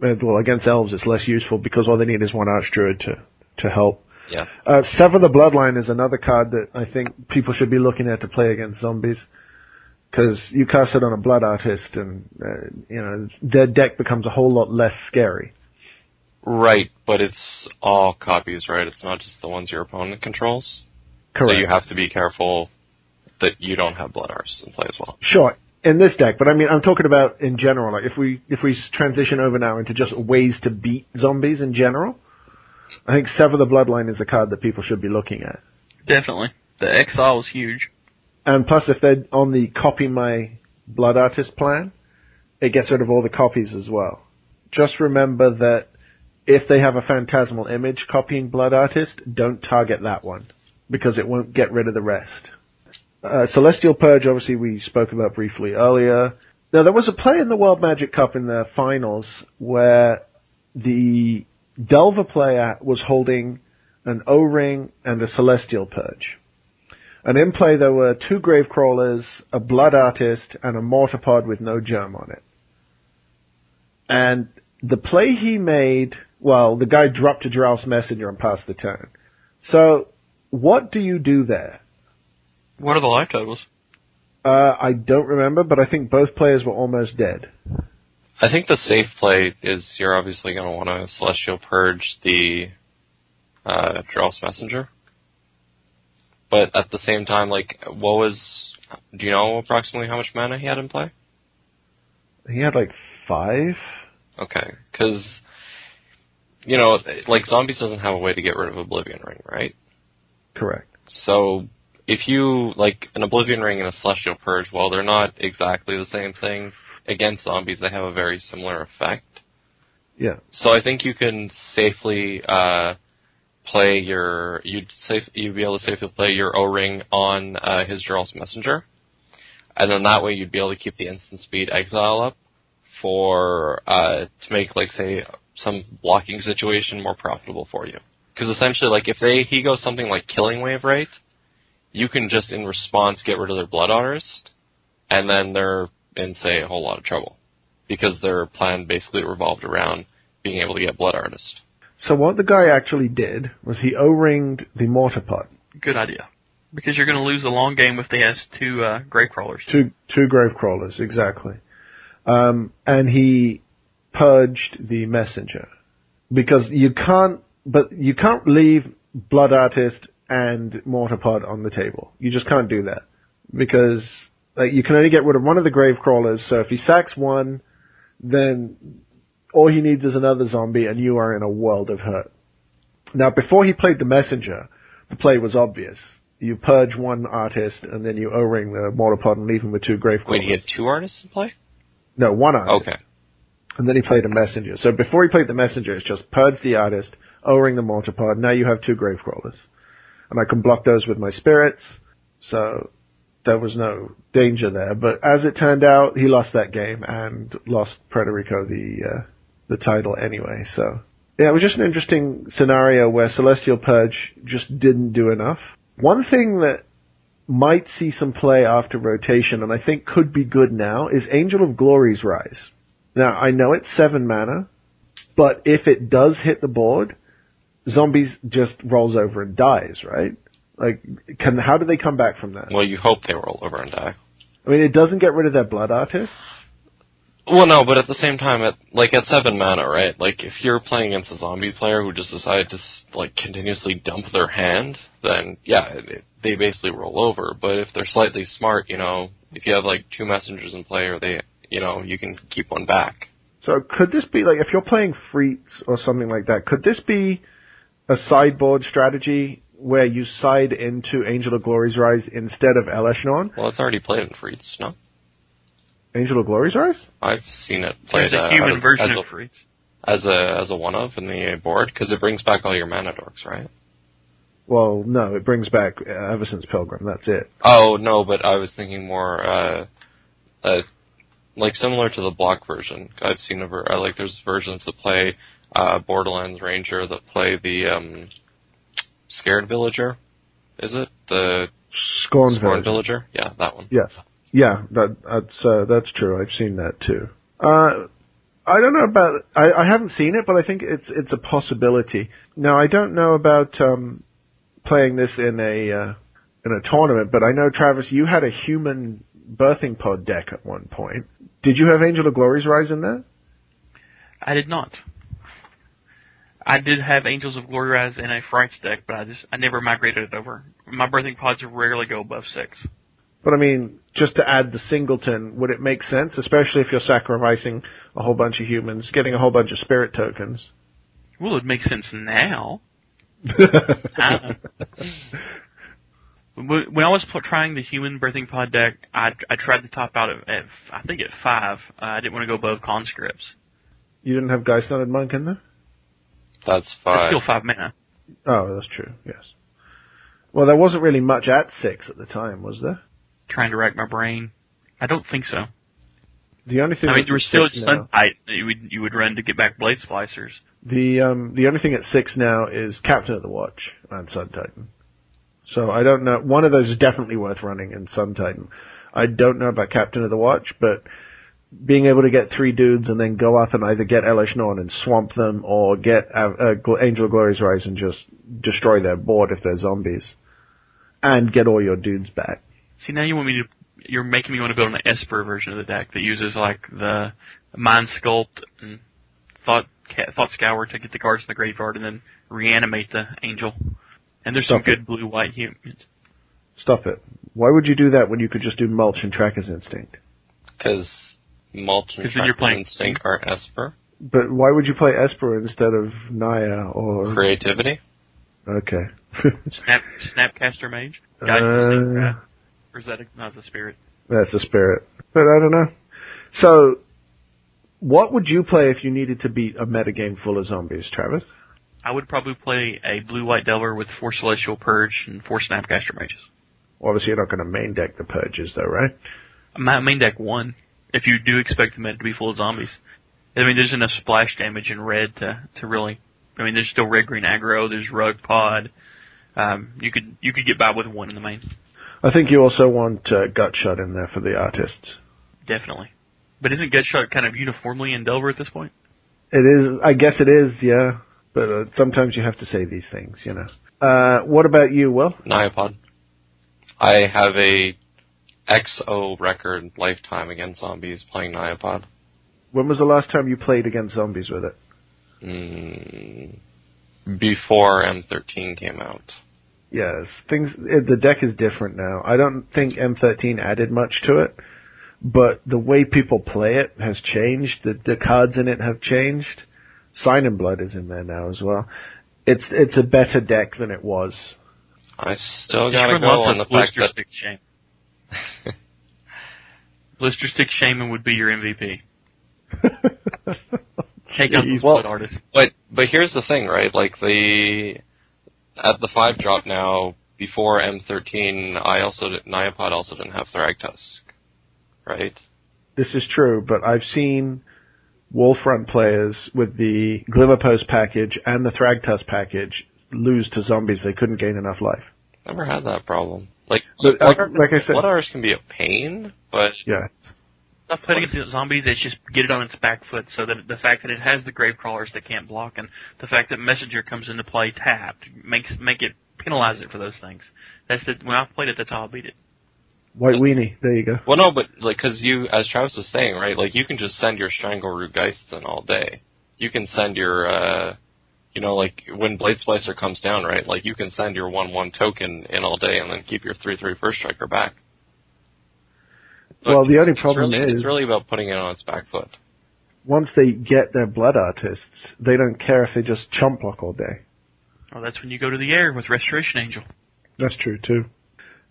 well, against elves it's less useful because all they need is one Archdruid to, to help. Yeah. Uh, Sever the Bloodline is another card that I think people should be looking at to play against zombies. because you cast it on a blood artist, and uh, you know their deck becomes a whole lot less scary. Right, but it's all copies, right? It's not just the ones your opponent controls. Correct. So you have to be careful that you don't have blood artists in play as well. Sure, in this deck, but I mean, I'm talking about in general. Like if we if we transition over now into just ways to beat zombies in general, I think Sever the Bloodline is a card that people should be looking at. Definitely. The exile is huge. And plus, if they're on the copy my blood artist plan, it gets rid of all the copies as well. Just remember that if they have a phantasmal image copying blood artist, don't target that one because it won't get rid of the rest. Uh, Celestial Purge, obviously, we spoke about briefly earlier. Now, there was a play in the World Magic Cup in the finals where the Delver player was holding an O-ring and a Celestial Purge. And in play there were two Grave Crawlers, a Blood Artist, and a Mortarpod with no germ on it. And the play he made, well, the guy dropped a Geralf's Messenger and passed the turn. So, what do you do there? What are the life totals? Uh, I don't remember, but I think both players were almost dead. I think the safe play is you're obviously going to want to Celestial Purge the uh, Geralf's Messenger. But at the same time, like, what was. Do you know approximately how much mana he had in play? He had like five. Okay, because you know, like zombies doesn't have a way to get rid of Oblivion Ring, right? Correct. So if you like an Oblivion Ring and a Celestial Purge, while they're not exactly the same thing against zombies, they have a very similar effect. Yeah. So I think you can safely uh, play your you'd safe you'd be able to safely play your O ring on uh, his Geralf's Messenger, and then that way you'd be able to keep the instant speed exile up for uh, to make like say some blocking situation more profitable for you. Because essentially, like if they he goes something like Killing Wave, right? You can just in response get rid of their Blood Artist, and then they're in say a whole lot of trouble because their plan basically revolved around being able to get Blood Artist. So what the guy actually did was he O-ringed the Mortarpod. Good idea. Because you're going to lose a long game if they has two uh, grave crawlers. Two two grave crawlers, exactly. Um, and he purged the messenger because you can't, but you can't leave blood artist and mortarpod on the table. You just can't do that because like you can only get rid of one of the grave crawlers. So if he sacks one, then all he needs is another zombie, and you are in a world of hurt. Now, before he played the messenger, the play was obvious. You purge one artist, and then you O-ring the mortarpod and leave him with two grave crawlers. Wait, he had two artists in play? No, one artist. Okay. And then he played a messenger. So before he played the messenger, it's just purge the artist, O-ring the mortarpod. Now you have two grave crawlers. And I can block those with my spirits. So there was no danger there. But as it turned out, he lost that game and lost Puerto Rico the, uh, the title anyway. So yeah, it was just an interesting scenario where Celestial Purge just didn't do enough. One thing that might see some play after rotation, and I think could be good now, is Angel of Glory's Rise. Now, I know it's seven mana, but if it does hit the board, zombies just rolls over and dies, right? Like, can how do they come back from that? Well, you hope they roll over and die. I mean, it doesn't get rid of their blood artist. Well, no, but at the same time, at like at seven mana, right? Like if you're playing against a zombie player who just decided to like continuously dump their hand, then yeah, it, it, they basically roll over. But if they're slightly smart, you know, if you have like two messengers in play, or they, you know, you can keep one back. So could this be like if you're playing Freets or something like that? Could this be a sideboard strategy where you side into Angel of Glory's Rise instead of Elesh Norn? Well, it's already played in Frites, no? Angel of Glory's Rise? I've seen it played There's a uh, human as- version as of a, as a as a one of in the board because it brings back all your mana dorks, right? Well, no, it brings back uh, Avacyn's Pilgrim. That's it. Oh no, but I was thinking more uh, uh, like similar to the block version. I've seen a ver- uh, like there's versions that play uh, Borderlands Ranger that play the um, Scared Villager. Is it the Scorn, Scorn Villager. Villager? Yeah, that one. Yes. Yeah, that, that's uh, that's true. I've seen that too. Uh, I don't know about. I, I haven't seen it, but I think it's it's a possibility. Now I don't know about um, playing this in a uh, in a tournament, but I know Travis, you had a human birthing pod deck at one point. Did you have Angel of Glory's Rise in there? I did not. I did have Angels of Glory Rise in a Frites deck, but I just I never migrated it over. My birthing pods rarely go above six. But I mean, just to add the singleton, would it make sense, especially if you're sacrificing a whole bunch of humans, getting a whole bunch of spirit tokens? Well, it makes sense now. When I was trying the human birthing pod deck, I, I tried to top out at, at I think at five. Uh, I didn't want to go above conscripts. you didn't have Geist-Honored Monk in there? That's It's fine. still five mana. Oh, that's true, yes. Well, there wasn't really much at six at the time, was there? Trying to rack my brain. I don't think so. The only thing I mean, that's you still six sun tight. You would you would run to get back blade splicers. The um the only thing at six now is Captain of the Watch and Sun Titan. So I don't know. One of those is definitely worth running in Sun Titan. I don't know about Captain of the Watch, but being able to get three dudes and then go up and either get Elesh Norn and swamp them, or get uh, uh, Angel of Glory's Rise and just destroy their board if they're zombies, and get all your dudes back. See, now you want me to. You're making me want to build an Esper version of the deck that uses like the Mind Sculpt and Thought Thought Scour to get the cards in the graveyard and then reanimate the Angel. And there's some it. good blue white humans. Stop it. Why would you do that when you could just do Mulch and Tracker's Instinct? Because Mulch and 'Cause then you're playing- Instinct are Esper. But why would you play Esper instead of Naya or Creativity. Okay. Snap Snapcaster Mage. Geist Uh, Or is that a, not the spirit? That's the spirit. But I don't know. So, what would you play if you needed to beat a metagame full of zombies, Travis? I would probably play a blue white Delver with four Celestial Purge and four Snapcaster Mages. Obviously, you're not going to main deck the purges, though, right? My main deck one. If you do expect the meta to be full of zombies, I mean, there's enough splash damage in red to to really. I mean, there's still red green aggro. There's rug pod. Um, you could you could get by with one in the main, I think you also want uh, Gutshot in there for the artists. definitely. But isn't Gutshot kind of uniformly in Delver at this point? It is, I guess it is, yeah. But uh, sometimes you have to say these things, you know. Uh, what about you, Will? Naya Pod. I have a XO record lifetime against zombies playing Naya Pod. When was the last time you played against zombies with it? Mm, before M13 came out. Yes, things. It, the deck is different now. I don't think M13 added much to it, but the way people play it has changed. The the cards in it have changed. Sign in Blood is in there now as well. It's it's a better deck than it was. I still gotta should go on the of fact Blister that Stick Shame. Blisterstick Shaman would be your MVP. Take out Jeez. the blood artist. But but here's the thing, right? Like the at the five drop now before M13, I also did, Naya Pod also didn't have Thragtusk, right? This is true, but I've seen Wolf Run players with the Glimmerpost package and the Thragtusk package lose to zombies. They couldn't gain enough life. Never had that problem. Like But, blood, uh, like I said- blood artists can be a pain, but Yeah. Not putting against zombies, it's just get it on its back foot. So that the fact that it has the grave crawlers that can't block, and the fact that messenger comes into play tapped makes make it penalize it for those things. That's the, when I played it. That's how I beat it. White weenie. There you go. well, no, but like because you, as Travis was saying, right? Like you can just send your Strangleroot Geists in all day. You can send your, uh you know, like when Blade Splicer comes down, right? Like you can send your one-one token in all day and then keep your three-three first striker back. Well, the only problem really, is- it's really about putting it on its back foot. Once they get their blood artists, they don't care if they just chump block all day. Well, that's when you go to the air with Restoration Angel. That's true too.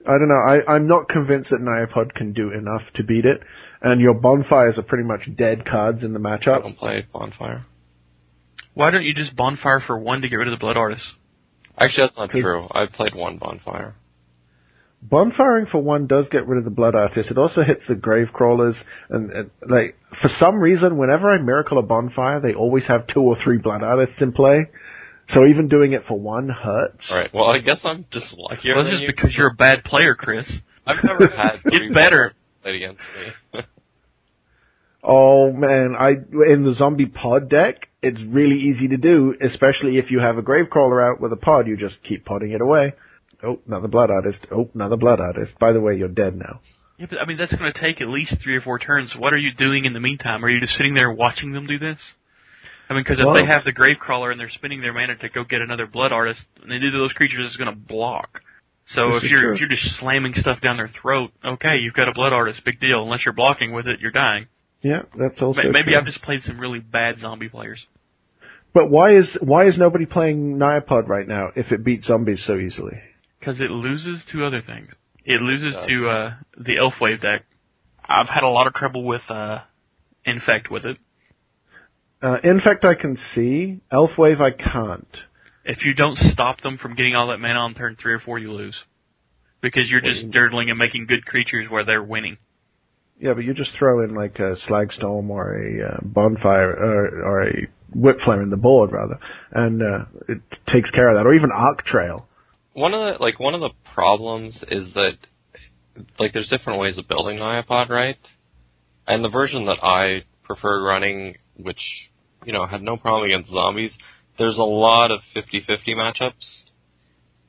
I don't know. I, I'm not convinced that Naya Pod can do enough to beat it, and your bonfires are pretty much dead cards in the I matchup. don't play Bonfire. Why don't you just bonfire for one to get rid of the blood artist? Actually, that's not true. I've played one Bonfire. Bonfiring for one does get rid of the blood artist. It also hits the grave crawlers, and, and like for some reason, whenever I miracle a bonfire, they always have two or three blood artists in play. So even doing it for one hurts. All right. Well, I guess I'm just luckier Well, that's just you. because you're a bad player, Chris. I've never had Get three better. Played against me. Oh man, I in the zombie pod deck, it's really easy to do, especially if you have a gravecrawler out with a pod. You just keep podding it away. Oh, another blood artist. Oh, another blood artist. By the way, you're dead now. Yeah, but I mean that's going to take at least three or four turns. What are you doing in the meantime? Are you just sitting there watching them do this? I mean, because if they have the Gravecrawler and they're spending their mana to go get another Blood Artist, and they do to those creatures, it's going to block. So This if you're if you're just slamming stuff down their throat, okay, you've got a Blood Artist, big deal. Unless you're blocking with it, you're dying. Yeah, that's also Ma- Maybe true. I've just played some really bad zombie players. But why is why is nobody playing Naya Pod right now if it beats zombies so easily? Because it loses to other things. It loses Does. to uh, the Elf Wave deck. I've had a lot of trouble with uh, Infect with it. Uh, Infect I can see. Elfwave I can't. If you don't stop them from getting all that mana on turn three or four, you lose. Because you're just Well, dirtling and making good creatures where they're winning. Yeah, but you just throw in like a Slagstorm or a uh, Bonfire or, or a Whipflare in the board rather, and uh, it takes care of that. Or even Arc Trail. One of the like one of the problems is that like there's different ways of building Naya Pod, right? And the version that I preferred running, which you know had no problem against zombies, there's a lot of 50-50 matchups,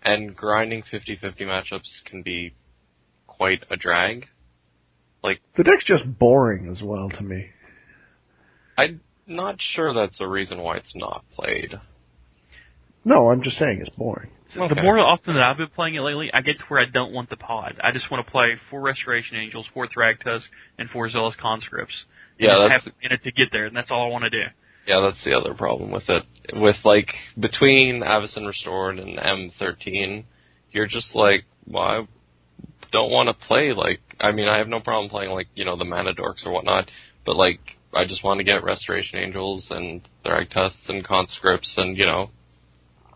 and grinding 50-50 matchups can be quite a drag. Like The deck's just boring as well to me. I'm not sure that's a reason why it's not played. No, I'm just saying it's boring. The more often that I've been playing it lately, I get to where I don't want the pod. I just want to play four Restoration Angels, four Thragtusk, and four Zealous Conscripts. And Yeah, just that's have in it to get there, and that's all I want to do. Yeah, that's the other problem with it. With like between Avacyn Restored and M13, you're just like, well, I don't want to play like. I mean, I have no problem playing like you know the Mana Dorks or whatnot, but like I just want to get Restoration Angels and Thragtusks and Conscripts and you know,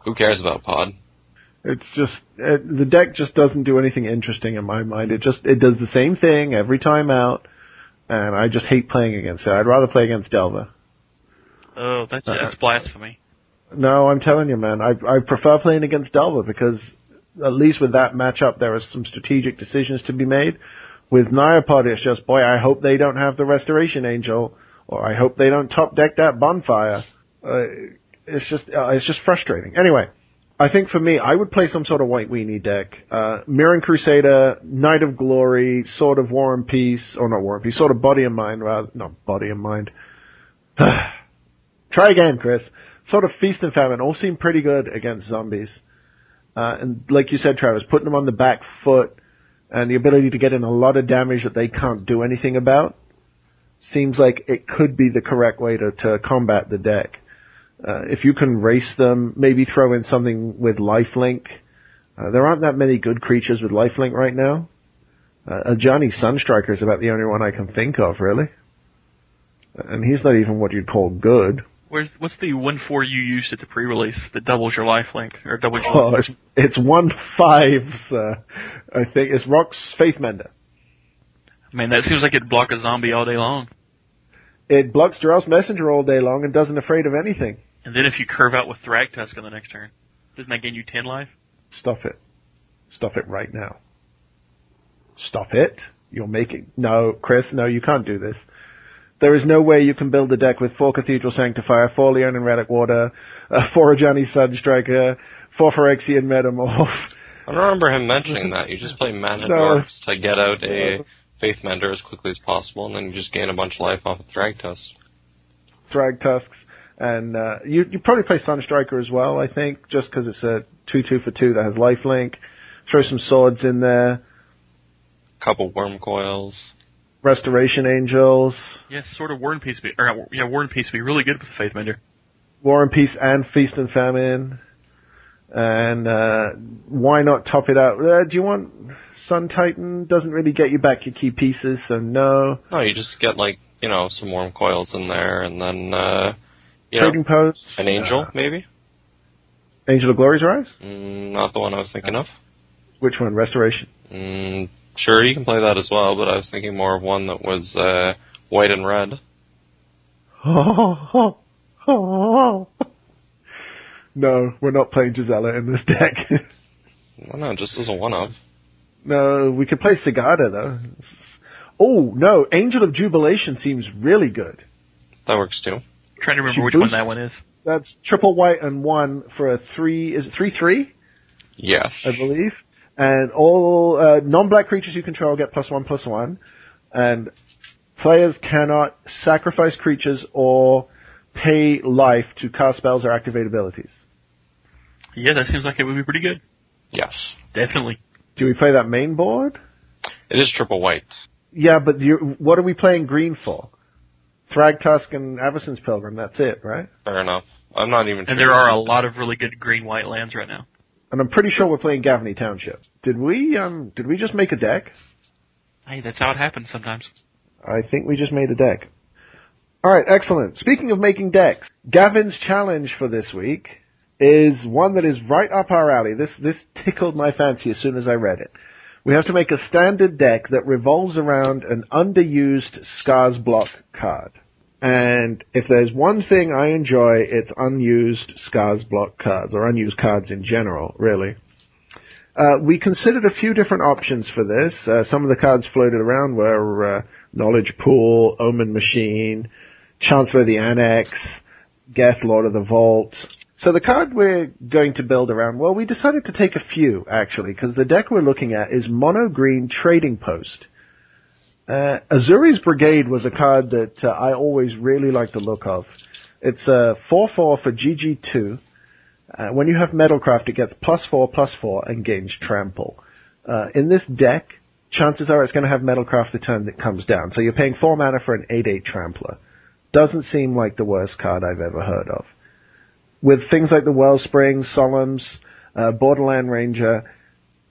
who cares about Pod? It's just it, the deck just doesn't do anything interesting in my mind. It just it does the same thing every time out, and I just hate playing against it. I'd rather play against Delver. Oh, that's Uh, that's blasphemy. No, I'm telling you, man. I I prefer playing against Delver because at least with that matchup, there are some strategic decisions to be made. With Naya Pod, it's just boy, I hope they don't have the Restoration Angel, or I hope they don't top deck that bonfire. Uh, it's just uh, it's just frustrating. Anyway, I think for me, I would play some sort of white weenie deck. Uh, Mirran Crusader, Knight of Glory, Sword of War and Peace, or not War and Peace, Sword of Body and Mind, rather, not Body and Mind. Try again, Chris. Sword of Feast and Famine all seem pretty good against zombies. Uh, and like you said, Travis, putting them on the back foot and the ability to get in a lot of damage that they can't do anything about seems like it could be the correct way to, to combat the deck. Uh, if you can race them, maybe throw in something with lifelink. Uh, there aren't that many good creatures with lifelink right now. Uh, Ajani Sunstriker is about the only one I can think of, really. And he's not even what you'd call good. Where's what's the one four you used at the pre-release that doubles your life link or doubles your? Oh, it's, it's one five. Uh, I think it's Rock's Faith Mender. Man, that seems like it'd block a zombie all day long. It blocks Geralf's Messenger all day long and doesn't afraid of anything. And then if you curve out with Thragtusk on the next turn, doesn't that gain you ten life? Stop it. Stop it right now. Stop it. You're making no, Chris. No, you can't do this. There is no way you can build a deck with four Cathedral Sanctifier, four Leonin Relic-Warder, uh, four Ajani Sunstriker, four Phyrexian Metamorph. I don't remember him mentioning that. You just play Mana No. Dorks to get out a Faithmender as quickly as possible, and then you just gain a bunch of life off of Thragtusk. Thragtusks, and uh, you you probably play Sunstriker as well. I think just because it's a two two for two that has lifelink. Throw some swords in there. Couple Wurmcoils. Restoration Angels, Yes, Sword of War and Peace. Be, or yeah, War and Peace would be really good with the Faithmender. War and Peace, and Feast and Famine. And uh, why not top it out? Uh, do you want Sun Titan? Doesn't really get you back your key pieces, so no. No, you just get like you know some Wurmcoils in there, and then uh, you know Trading Post. an Angel maybe. Angel of Glory's Rise. Mm, not the one I was thinking of. Which one? Restoration. Mm, sure, you can play that as well, but I was thinking more of one that was uh, white and red. no, we're not playing Gisela in this deck. Well, no, just as a one of. no, we could play Sigarda though. Oh no, Angel of Jubilation seems really good. That works too. trying to remember She which one that one is. That's triple white and one for a three. Is it three three? Yes, I believe. And all uh, non-black creatures you control get plus one plus one, and players cannot sacrifice creatures or pay life to cast spells or activate abilities. Yeah, that seems like it would be pretty good. Yes. Definitely. Do we play that main board? It is triple white. Yeah, but you what are we playing green for? Thragtusk and Avacyn's Pilgrim, that's it, right? Fair enough. I'm not even And sure. there are a lot of really good green-white lands right now. And I'm pretty sure we're playing Gavony Township. Did we um did we just make a deck? Hey, that's how it happens sometimes. I think we just made a deck. Alright, excellent. Speaking of making decks, Gavin's challenge for this week is one that is right up our alley. This this tickled my fancy as soon as I read it. We have to make a standard deck that revolves around an underused Scars block card. And if there's one thing I enjoy, it's unused Scars block cards, or unused cards in general, really. Uh, we considered a few different options for this. Uh, some of the cards floated around were uh, Knowledge Pool, Omen Machine, Chancellor of the Annex, Geth, Lord of the Vault. So the card we're going to build around, well, we decided to take a few, actually, because the deck we're looking at is Mono Green Trading Post. Uh, Ezuri's Brigade was a card that uh, I always really liked the look of. It's a 4-4 for GG2. Uh, when you have Metalcraft, it gets plus 4, plus 4, and gains Trample. Uh, in this deck, chances are it's going to have Metalcraft the turn that comes down. So you're paying 4 mana for an 8-8 Trampler. Doesn't seem like the worst card I've ever heard of. With things like the Wellspring, Solemns, uh, Borderland Ranger,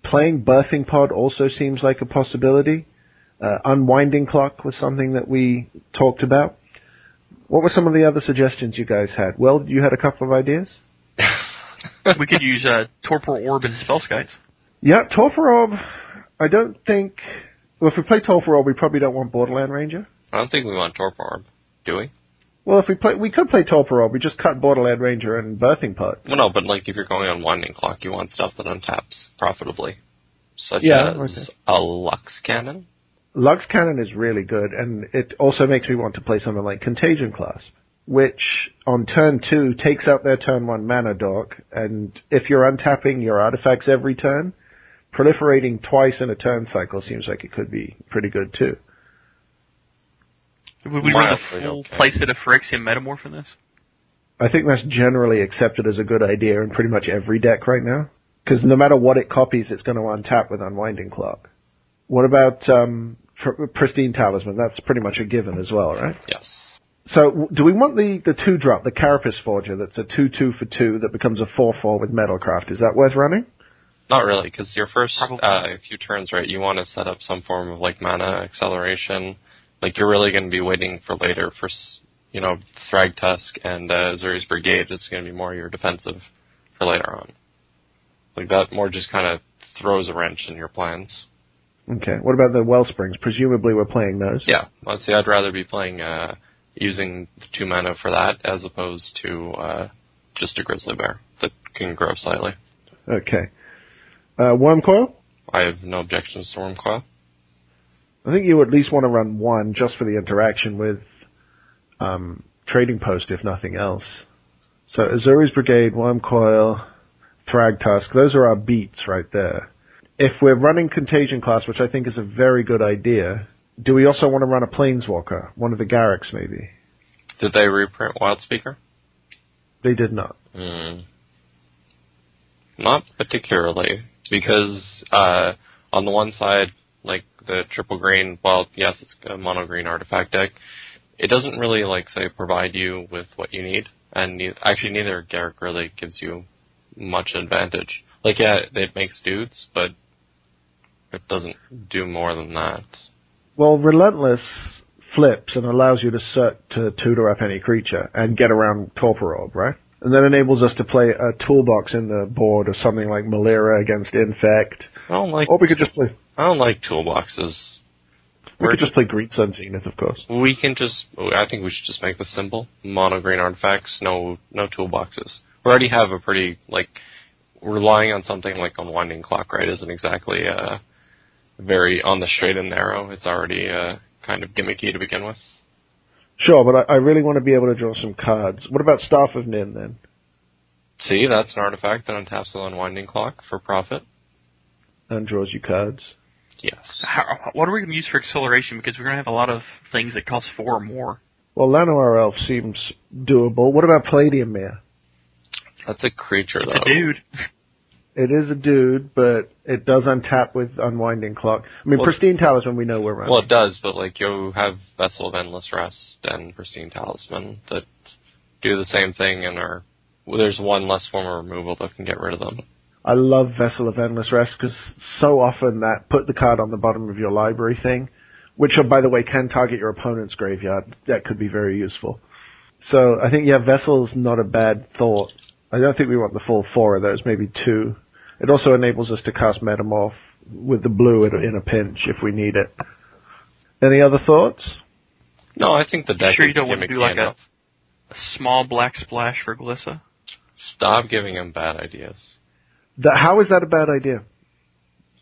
playing Birthing Pod also seems like a possibility. Uh, Unwinding Clock was something that we talked about. What were some of the other suggestions you guys had? Well, you had a couple of ideas? we could use uh, Torpor Orb and Spellskites. Yeah, Torpor Orb, I don't think... Well, if we play Torpor Orb, we probably don't want Borderland Ranger. I don't think we want Torpor Orb, do we? Well, if we play, we could play Torpor Orb. We just cut Borderland Ranger and Birthing Pod. Well, no, but like if you're going Unwinding Clock, you want stuff that untaps profitably, such Yeah, as okay. a Lux Cannon. Lux Cannon is really good, and it also makes me want to play something like Contagion Clasp, which on turn two takes out their turn one mana dork, and if you're untapping your artifacts every turn, proliferating twice in a turn cycle seems like it could be pretty good too. Would we run the full okay. playset of Phyrexian Metamorph in this? I think that's generally accepted as a good idea in pretty much every deck right now. Because no matter what it copies, it's going to untap with Unwinding Clock. What about um, pr- Pristine Talisman? That's pretty much a given as well, right? Yes. So, do we want the, the two drop, the Carapace Forger, that's a 2 2 for 2 that becomes a 4 4 with Metalcraft? Is that worth running? Not really, because your first uh, few turns, right, you want to set up some form of like mana acceleration. Like you're really going to be waiting for later for, you know, Thragtusk and uh, Zuri's Brigade is going to be more your defensive for later on. Like that more just kind of throws a wrench in your plans. Okay. What about the Wellsprings? Presumably we're playing those. Yeah, let's see. I'd rather be playing uh, using the two mana for that as opposed to uh, just a Grizzly Bear that can grow slightly. Okay. Uh, Wurmcoil? I have no objections to Wurmcoil. I think you at least want to run one just for the interaction with um, Trading Post, if nothing else. So Ezuri's Brigade, Wurmcoil, Thragtusk, those are our beats right there. If we're running Contagion Clasp, which I think is a very good idea, do we also want to run a Planeswalker? One of the Garruks, maybe? Did they reprint Wildspeaker? They did not. Hmm. Not particularly, because uh, on the one side, like the triple green, well, yes, it's a mono green artifact deck. It doesn't really like say provide you with what you need, and ne- actually neither Garruk really gives you much advantage. Like yeah, it makes dudes, but it doesn't do more than that. Well, Relentless flips and allows you to cert to tutor up any creature and get around Torpor Orb, right? And then enables us to play a toolbox in the board of something like Melira against Infect. I don't like Or we could just play I don't like toolboxes. we We're could just play Green Sun Zenith, of course. We can just. I think we should just make this simple: mono green artifacts, no no toolboxes. We already have a pretty like relying on something like Unwinding Clock, right? Isn't exactly uh, very on the straight and narrow. It's already uh, kind of gimmicky to begin with. Sure, but I, I really want to be able to draw some cards. What about Staff of Nin then? See, that's an artifact that untaps the Unwinding Clock for profit. and draws you cards. Yes. How, what are we going to use for acceleration? Because we're going to have a lot of things that cost four or more. Well, Llanowar Elf seems doable. What about Palladium Myr? That's a creature, It's though. a dude. It is a dude, but it does untap with Unwinding Clock. I mean, Well- Pristine Talisman we know we're running. Well, it does, but like you have Vessel of Endless Rest and Pristine Talisman that do the same thing and are. Well, there's one less form of removal that can get rid of them. I love Vessel of Endless Rest because so often that put the card on the bottom of your library thing, which, oh, by the way, can target your opponent's graveyard. That could be very useful. So I think, yeah, Vessel's not a bad thought. I don't think we want the full four of those, maybe two. It also enables us to cast Metamorph with the blue in a- pinch if we need it. Any other thoughts? No, I think the deck sure is you don't want to do like a, a small black splash for Glissa? Stop giving him bad ideas. That, how is that a bad idea?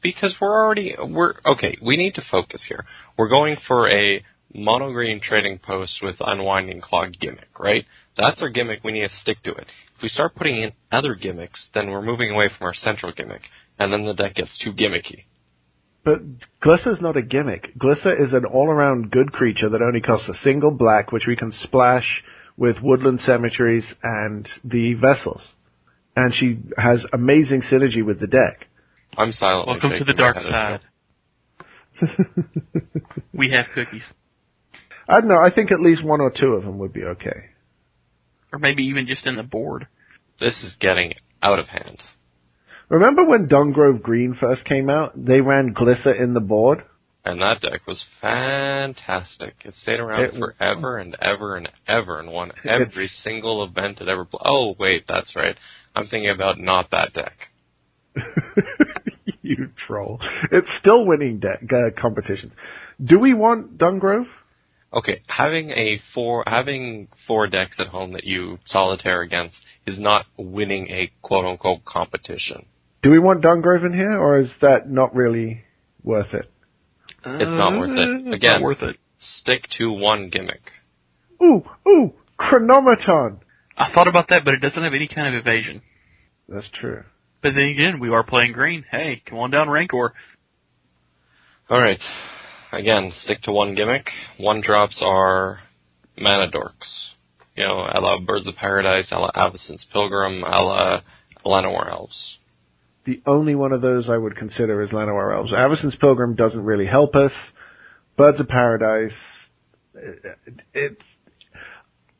Because we're already we're okay. We need to focus here. We're going for a mono green trading post with unwinding clock gimmick, right? That's our gimmick. We need to stick to it. If we start putting in other gimmicks, then we're moving away from our central gimmick, and then the deck gets too gimmicky. But Glissa is not a gimmick. Glissa is an all-around good creature that only costs a single black, which we can splash with Woodland Cemeteries and the Vessels. And she has amazing synergy with the deck. I'm silent. Welcome to the dark side. We have cookies. I don't know. I think at least one or two of them would be okay. Or maybe even just in the board. This is getting out of hand. Remember when Dungrove Green first came out? They ran Glissa in the board. And that deck was fantastic. It stayed around It- forever and ever and ever and won every single event it ever played. Oh, wait, that's right. I'm thinking about not that deck. you troll. It's still winning deck uh, competitions. Do we want Dungrove? Okay, having a four having four decks at home that you solitaire against is not winning a quote unquote competition. Do we want Dungrove in here, or is that not really worth it? It's not worth it. Uh, Again. not worth it. Stick to one gimmick. Ooh, ooh, Chronomaton. I thought about that, but it doesn't have any kind of evasion. That's true. But then again, we are playing green. Hey, come on down, Rancor. Alright. Again, stick to one gimmick. One drops are mana dorks. You know, a la Birds of Paradise, a la Avacyn's Pilgrim, a la Llanowar Elves. The only one of those I would consider is Llanowar Elves. Avacyn's Pilgrim doesn't really help us. Birds of Paradise, it's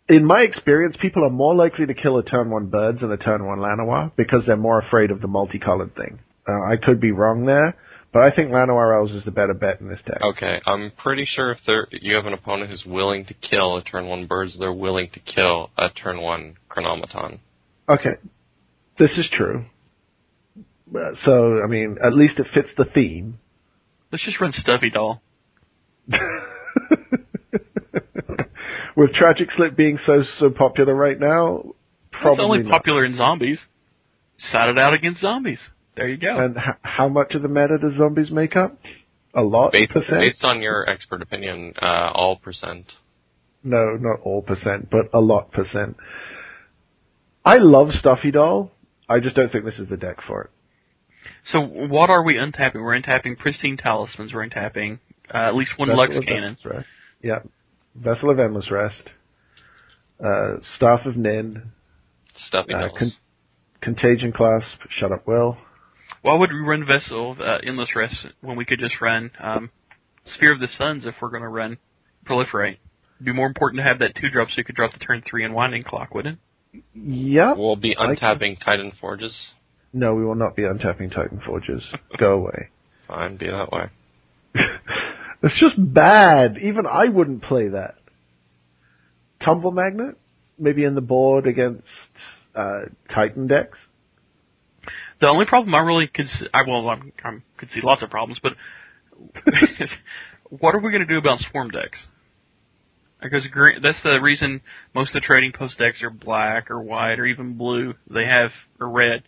in my experience, people are more likely to kill a turn one birds than a turn one Llanowar because they're more afraid of the multicolored thing. Uh, I could be wrong there, but I think Llanowar Elves is the better bet in this deck. Okay, I'm pretty sure if there you have an opponent who's willing to kill a turn one birds, they're willing to kill a turn one Chronomaton. Okay, this is true. Uh, So, I mean, at least it fits the theme. Let's just run Stuffy Doll. With Tragic Slip being so so popular right now, probably it's only not. popular in zombies. Side it out against zombies. There you go. And h- how much of the meta do zombies make up? A lot Based, percent? based on your expert opinion, uh, all percent. No, not all percent, but a lot percent. I love Stuffy Doll. I just don't think this is the deck for it. So what are we untapping? We're untapping pristine talismans. We're untapping uh, at least one Vessel Lux cannon. Rest. Yeah. Vessel of Endless Rest. Uh, Staff of Nin. Stuffy Uh, dolls. con- Contagion Clasp. Shut up, Will. Why would we run Vessel of uh, Endless Rest when we could just run um, Sphere of the Suns if we're going to run Proliferate? It'd be more important to have that two drop so you could drop the turn three and Winding Clock, wouldn't it? Yep. we'll be untapping Titan Forges. No, we will not be untapping Titan Forges. Go away. Fine, be that way. It's just bad. Even I wouldn't play that. Tumble Magnet? Maybe in the board against uh, Titan decks? The only problem I really could see, I well, I'm, I could see lots of problems, but what are we going to do about swarm decks? Because that's the reason most of the trading post decks are black or white or even blue. They have or red.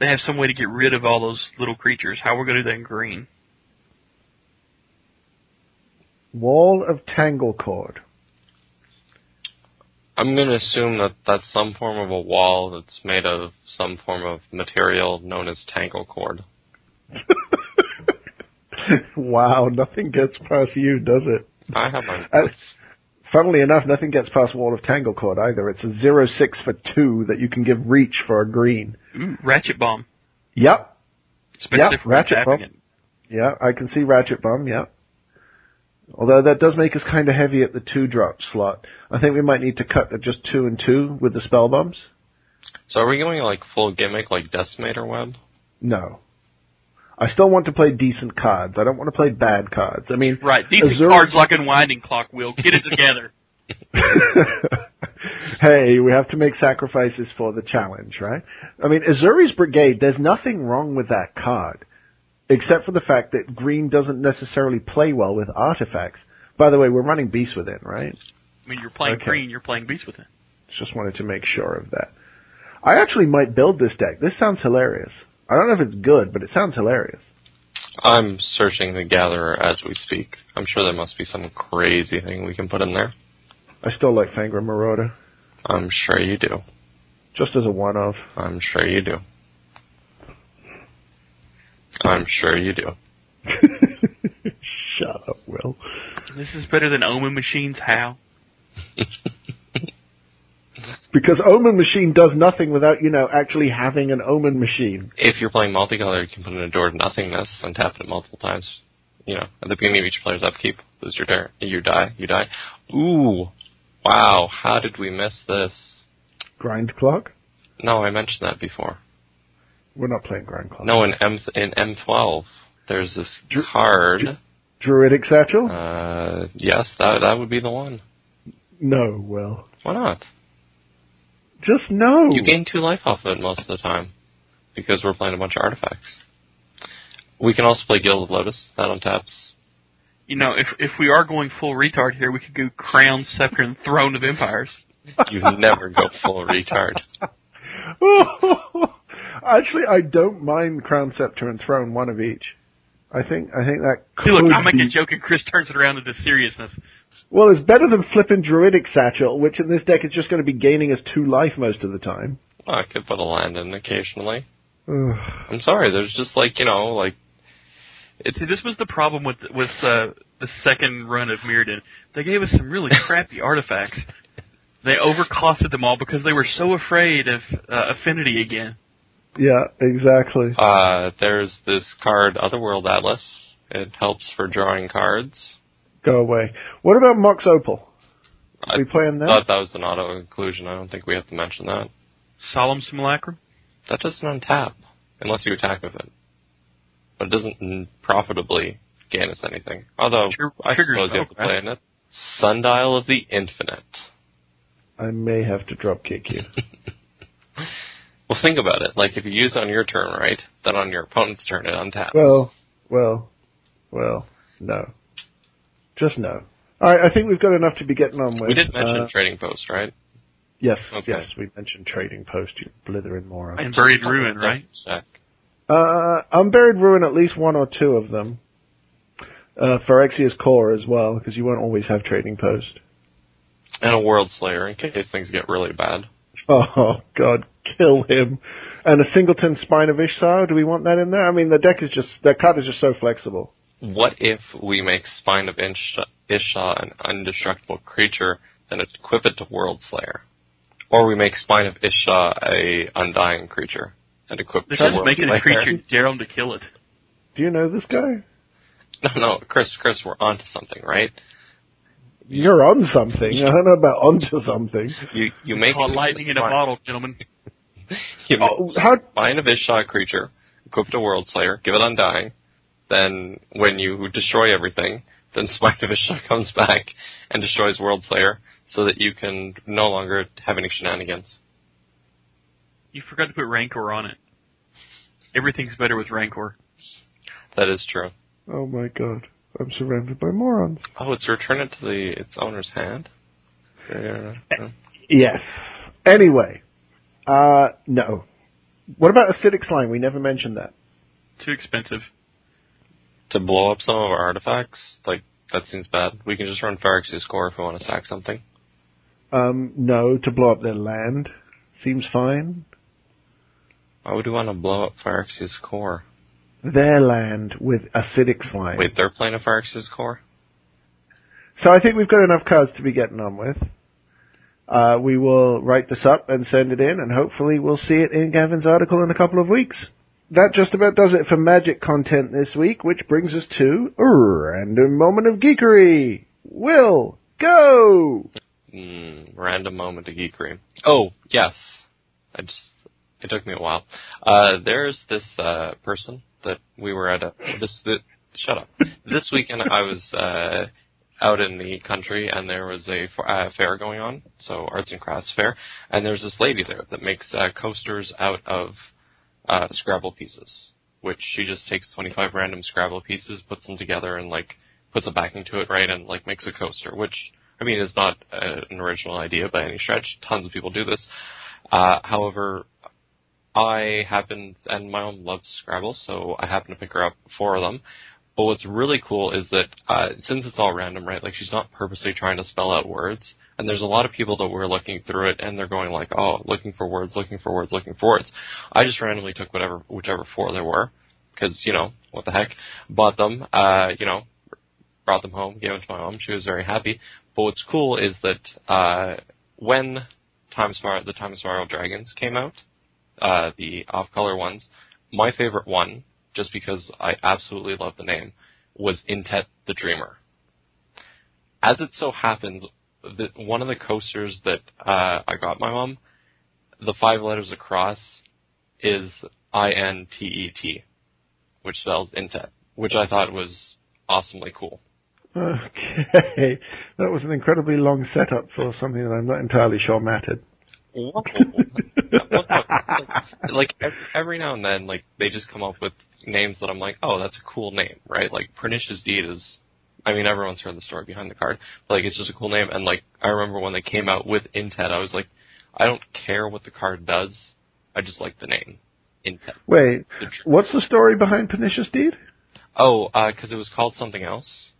They have some way to get rid of all those little creatures. How are we going to do that in green? Wall of Tanglecord. I'm going to assume that that's some form of a wall that's made of some form of material known as tangle cord. wow, nothing gets past you, does it? I have my Uh, funnily enough, nothing gets past Wall of Tanglecord either. It's a zero six for two that you can give reach for a green. Ooh, Ratchet Bomb. Yep, Especially Yep, Ratchet Bomb. it. yeah, I can see Ratchet Bomb, yep. Although that does make us kind of heavy at the two drop slot. I think we might need to cut to just two and two with the spell bombs. So are we going like full gimmick like Decimator Web? No. I still want to play decent cards. I don't want to play bad cards. I mean, Right, decent Azure- cards like Unwinding Clock will. Get it together. hey, we have to make sacrifices for the challenge, right? I mean, Ezuri's Brigade, there's nothing wrong with that card, except for the fact that green doesn't necessarily play well with artifacts. By the way, we're running Beast Within, right? I mean, you're playing Okay. green, you're playing Beast Within. Just wanted to make sure of that. I actually might build this deck. This sounds hilarious. I don't know if it's good, but it sounds hilarious. I'm searching the Gatherer as we speak. I'm sure there must be some crazy thing we can put in there. I still like Fangren Marauder, I'm sure you do. just as a one-off. I'm sure you do. I'm sure you do. Shut up, Will. This is better than Omen Machines. How? Because Omen Machine does nothing without, you know, actually having an Omen Machine. If you're playing multicolor, you can put in a Door to Nothingness and tap it multiple times. You know, at the beginning of each player's upkeep, lose your dare, you die, you die. Ooh, wow, how did we miss this? Grindclock? No, I mentioned that before. We're not playing Grand Clock. No, in M in M12, there's this Dr- card. Dr- Druidic Satchel? Uh, yes, that that would be the one. no, well, Why not? Just no. You gain two life off of it most of the time because we're playing a bunch of artifacts. We can also play Gilded Lotus. That untaps. You know, if if we are going full retard here, we could go Crown, Scepter, and Throne of Empires. You never go full retard. Actually, I don't mind Crown Scepter and Throne, one of each. I think I think that See, could look, I make be- a joke, and Chris turns it around into seriousness. Well, it's better than flipping Druidic Satchel, which in this deck is just going to be gaining us two life most of the time. Well, I could put a land in occasionally. I'm sorry. There's just like you know, like See, this was the problem with with uh, the second run of Mirrodin. They gave us some really crappy artifacts. They overcosted them all because they were so afraid of uh, Affinity again. Yeah, exactly. uh, there's this card, Otherworld Atlas. It helps for drawing cards. Go away. What about Mox Opal? I we playing that? thought that was an auto inclusion. I don't think we have to mention that. Solemn Simulacrum. That doesn't untap unless you attack with it. But it doesn't profitably gain us anything. Although Trigger- I triggers suppose you have to though, right? play in it. Sundial of the Infinite. I may have to dropkick you. Well, think about it. Like if you use it on your turn, right? Then on your opponent's turn, it untaps. Well, well, well, no. Just no. Alright, I think we've got enough to be getting on with. we did mention Uh, Trading Post, right? yes, Okay. yes, we mentioned Trading Post, you blithering moron. And Buried Ruin, right? Check. Uh, Unburied Ruin, at least one or two of them. Uh, Phyrexia's Core as well, because you won't always have Trading Post. And a Worldslayer in case things get really bad. Oh, God, kill him. And a Singleton Spine of Ish Sah, do we want that in there? I mean, the deck is just, that card is just so flexible. What if we make Spine of Ish- Isha an indestructible creature, then equip it to World Slayer? Or we make Spine of Ish Sah a undying creature and equip it They're to just World making a Slayer? creature dare 'em to kill it. Do you know this guy? No, no, Chris, Chris, we're onto something, right? You're on something. I don't know about onto something. You you make Call it lightning in a bottle, gentlemen. You oh, make Oh, how, Spine of Ish Sah creature, equip to Worldslayer, give it undying. Then when you destroy everything, then Spine of Ish Sah comes back and destroys Worldslayer, so that you can no longer have any shenanigans. You forgot to put Rancor on it. Everything's better with Rancor. That is true. oh my god. I'm surrounded by morons. Oh, it's return it to the its owner's hand. Yeah. Yes. Anyway, uh, no. What about acidic slime? We never mentioned that. Too expensive. To blow up some of our artifacts, like that seems bad. We can just run Phyrexia's core if we want to sack something. Um, no, to blow up their land. Seems fine. Why would we want to blow up Phyrexia's core? Their land with acidic slime. Wait, they're playing a core? So I think we've got enough cards to be getting on with. Uh, we will write this up and send it in, and hopefully we'll see it in Gavin's article in a couple of weeks. That just about does it for magic content this week, which brings us to a random moment of geekery. Will, go! Mm, random moment of geekery. Oh, yes. I just, it took me a while. Uh, there's this, uh, person that we were at a, this, the, shut up. this weekend I was, uh, out in the country and there was a uh, fair going on, so arts and crafts fair, and there's this lady there that makes uh, coasters out of uh, Scrabble pieces, which she just takes 25 random Scrabble pieces, puts them together, and like puts a backing to it, right, and like makes a coaster, which I mean is not uh, an original idea by any stretch. Tons of people do this. Uh, however, I happen, and my mom loves Scrabble, so I happen to pick her up four of them. But what's really cool is that uh, since it's all random, right? Like she's not purposely trying to spell out words. And there's a lot of people that were looking through it and they're going like, oh, looking for words, looking for words, looking for words. I just randomly took whatever, whichever four there were, because you know what the heck. Bought them, uh, you know, brought them home, gave them to my mom. She was very happy. But what's cool is that uh, when Time Spiral, the Time Spiral Dragons came out, uh, the off-color ones, my favorite one just because I absolutely love the name, was Intet the Dreamer. As it so happens, the, one of the coasters that uh, I got my mom, the five letters across is I N T E T, which spells Intet, which I thought was awesomely cool. Okay, that was an incredibly long setup for something that I'm not entirely sure mattered. like every now and then, like they just come up with names that I'm like, oh, that's a cool name, right? Like Pernicious Deed is, I mean, everyone's heard the story behind the card, but like it's just a cool name. And like I remember when they came out with Intet, I was like, I don't care what the card does, I just like the name Intet. Wait, what's the story behind Pernicious Deed? Oh, because uh, it was called something else,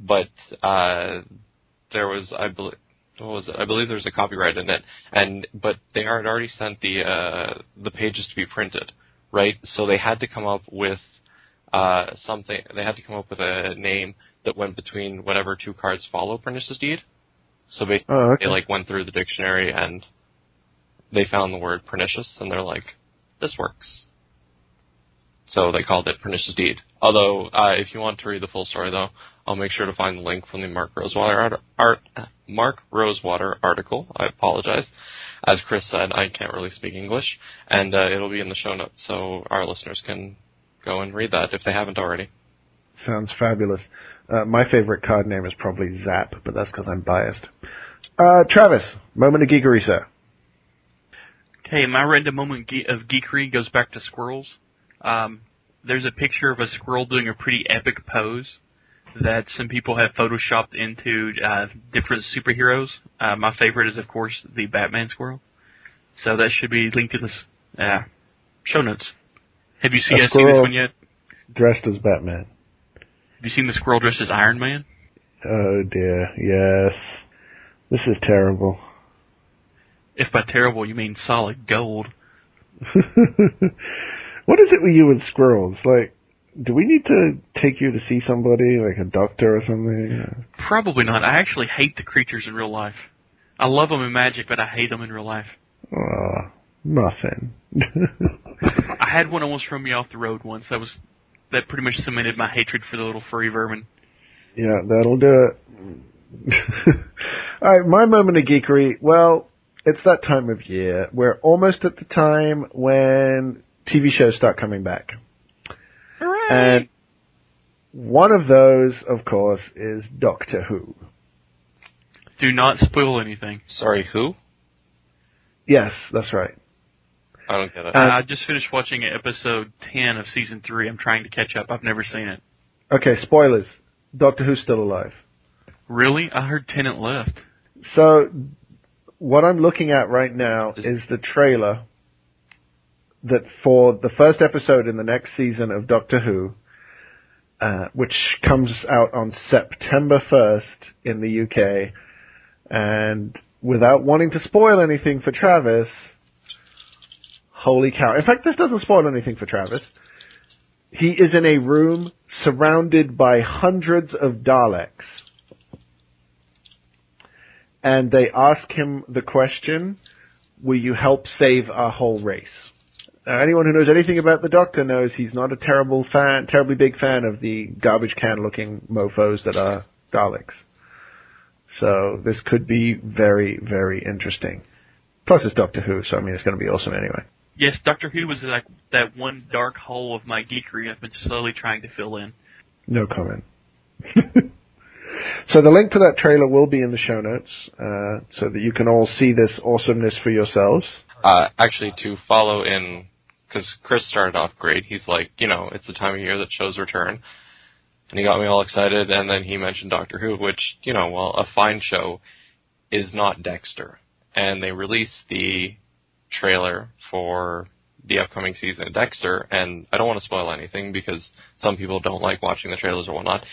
but uh, there was, I believe. What was it? I believe there's a copyright in it, and but they had already sent the uh, the pages to be printed, right? So they had to come up with uh, something. They had to come up with a name that went between whatever two cards follow Pernicious Deed. So basically, oh, okay. they like went through the dictionary and they found the word pernicious, and they're like, "This works." So they called it Pernicious Deed. Although, uh, if you want to read the full story, though, I'll make sure to find the link from the Mark Rosewater art, art, Mark Rosewater article. I apologize. As Chris said, I can't really speak English, and uh, it'll be in the show notes, so our listeners can go and read that if they haven't already. Sounds fabulous. Uh, my favorite card name is probably Zap, but that's because I'm biased. Uh, Travis, moment of geekery, sir. Okay, my random moment of geekery goes back to squirrels. Um, there's a picture of a squirrel doing a pretty epic pose that some people have photoshopped into uh, different superheroes. Uh, my favorite is, of course, the Batman squirrel. So that should be linked in the uh, show notes. Have you seen, seen this one yet? Dressed as Batman. Have you seen the squirrel dressed as Iron Man? Oh dear, yes. This is terrible. If by terrible you mean solid gold. what is it with you and squirrels? Like, do we need to take you to see somebody, like a doctor or something? Probably not. I actually hate the creatures in real life. I love them in Magic, but I hate them in real life. Oh, nothing. I had one almost run me off the road once. That was that pretty much cemented my hatred for the little furry vermin. Yeah, that'll do it. All right, my moment of geekery. Well, it's that time of year. We're almost at the time when TV shows start coming back. Hooray! And one of those, of course, is Doctor Who. Do not spoil anything. Sorry, who? Yes, that's right. I don't get it. Uh, I just finished watching episode 10 of season 3. I'm trying to catch up. I've never seen it. Okay, spoilers. Doctor Who's still alive. Really? I heard Tennant left. So, what I'm looking at right now is the trailer that for the first episode in the next season of Doctor Who, uh, which comes out on September 1st in the UK, and without wanting to spoil anything for Travis, holy cow. In fact, this doesn't spoil anything for Travis. he is in a room surrounded by hundreds of Daleks. And they ask him the question, will you help save our whole race? Uh, anyone who knows anything about the Doctor knows he's not a terrible fan, terribly big fan of the garbage can looking mofos that are Daleks. So this could be very, very interesting. Plus it's Doctor Who, so I mean it's going to be awesome anyway. Yes, Doctor Who was like that one dark hole of my geekery I've been slowly trying to fill in. No comment. so the link to that trailer will be in the show notes, uh, so that you can all see this awesomeness for yourselves. Uh, actually, to follow in, because Chris started off great. He's like, you know, it's the time of year that shows return. And he got me all excited, and then he mentioned Doctor Who, which, you know, well, a fine show is not Dexter. And they released the trailer for the upcoming season of Dexter, and I don't want to spoil anything because some people don't like watching the trailers or whatnot.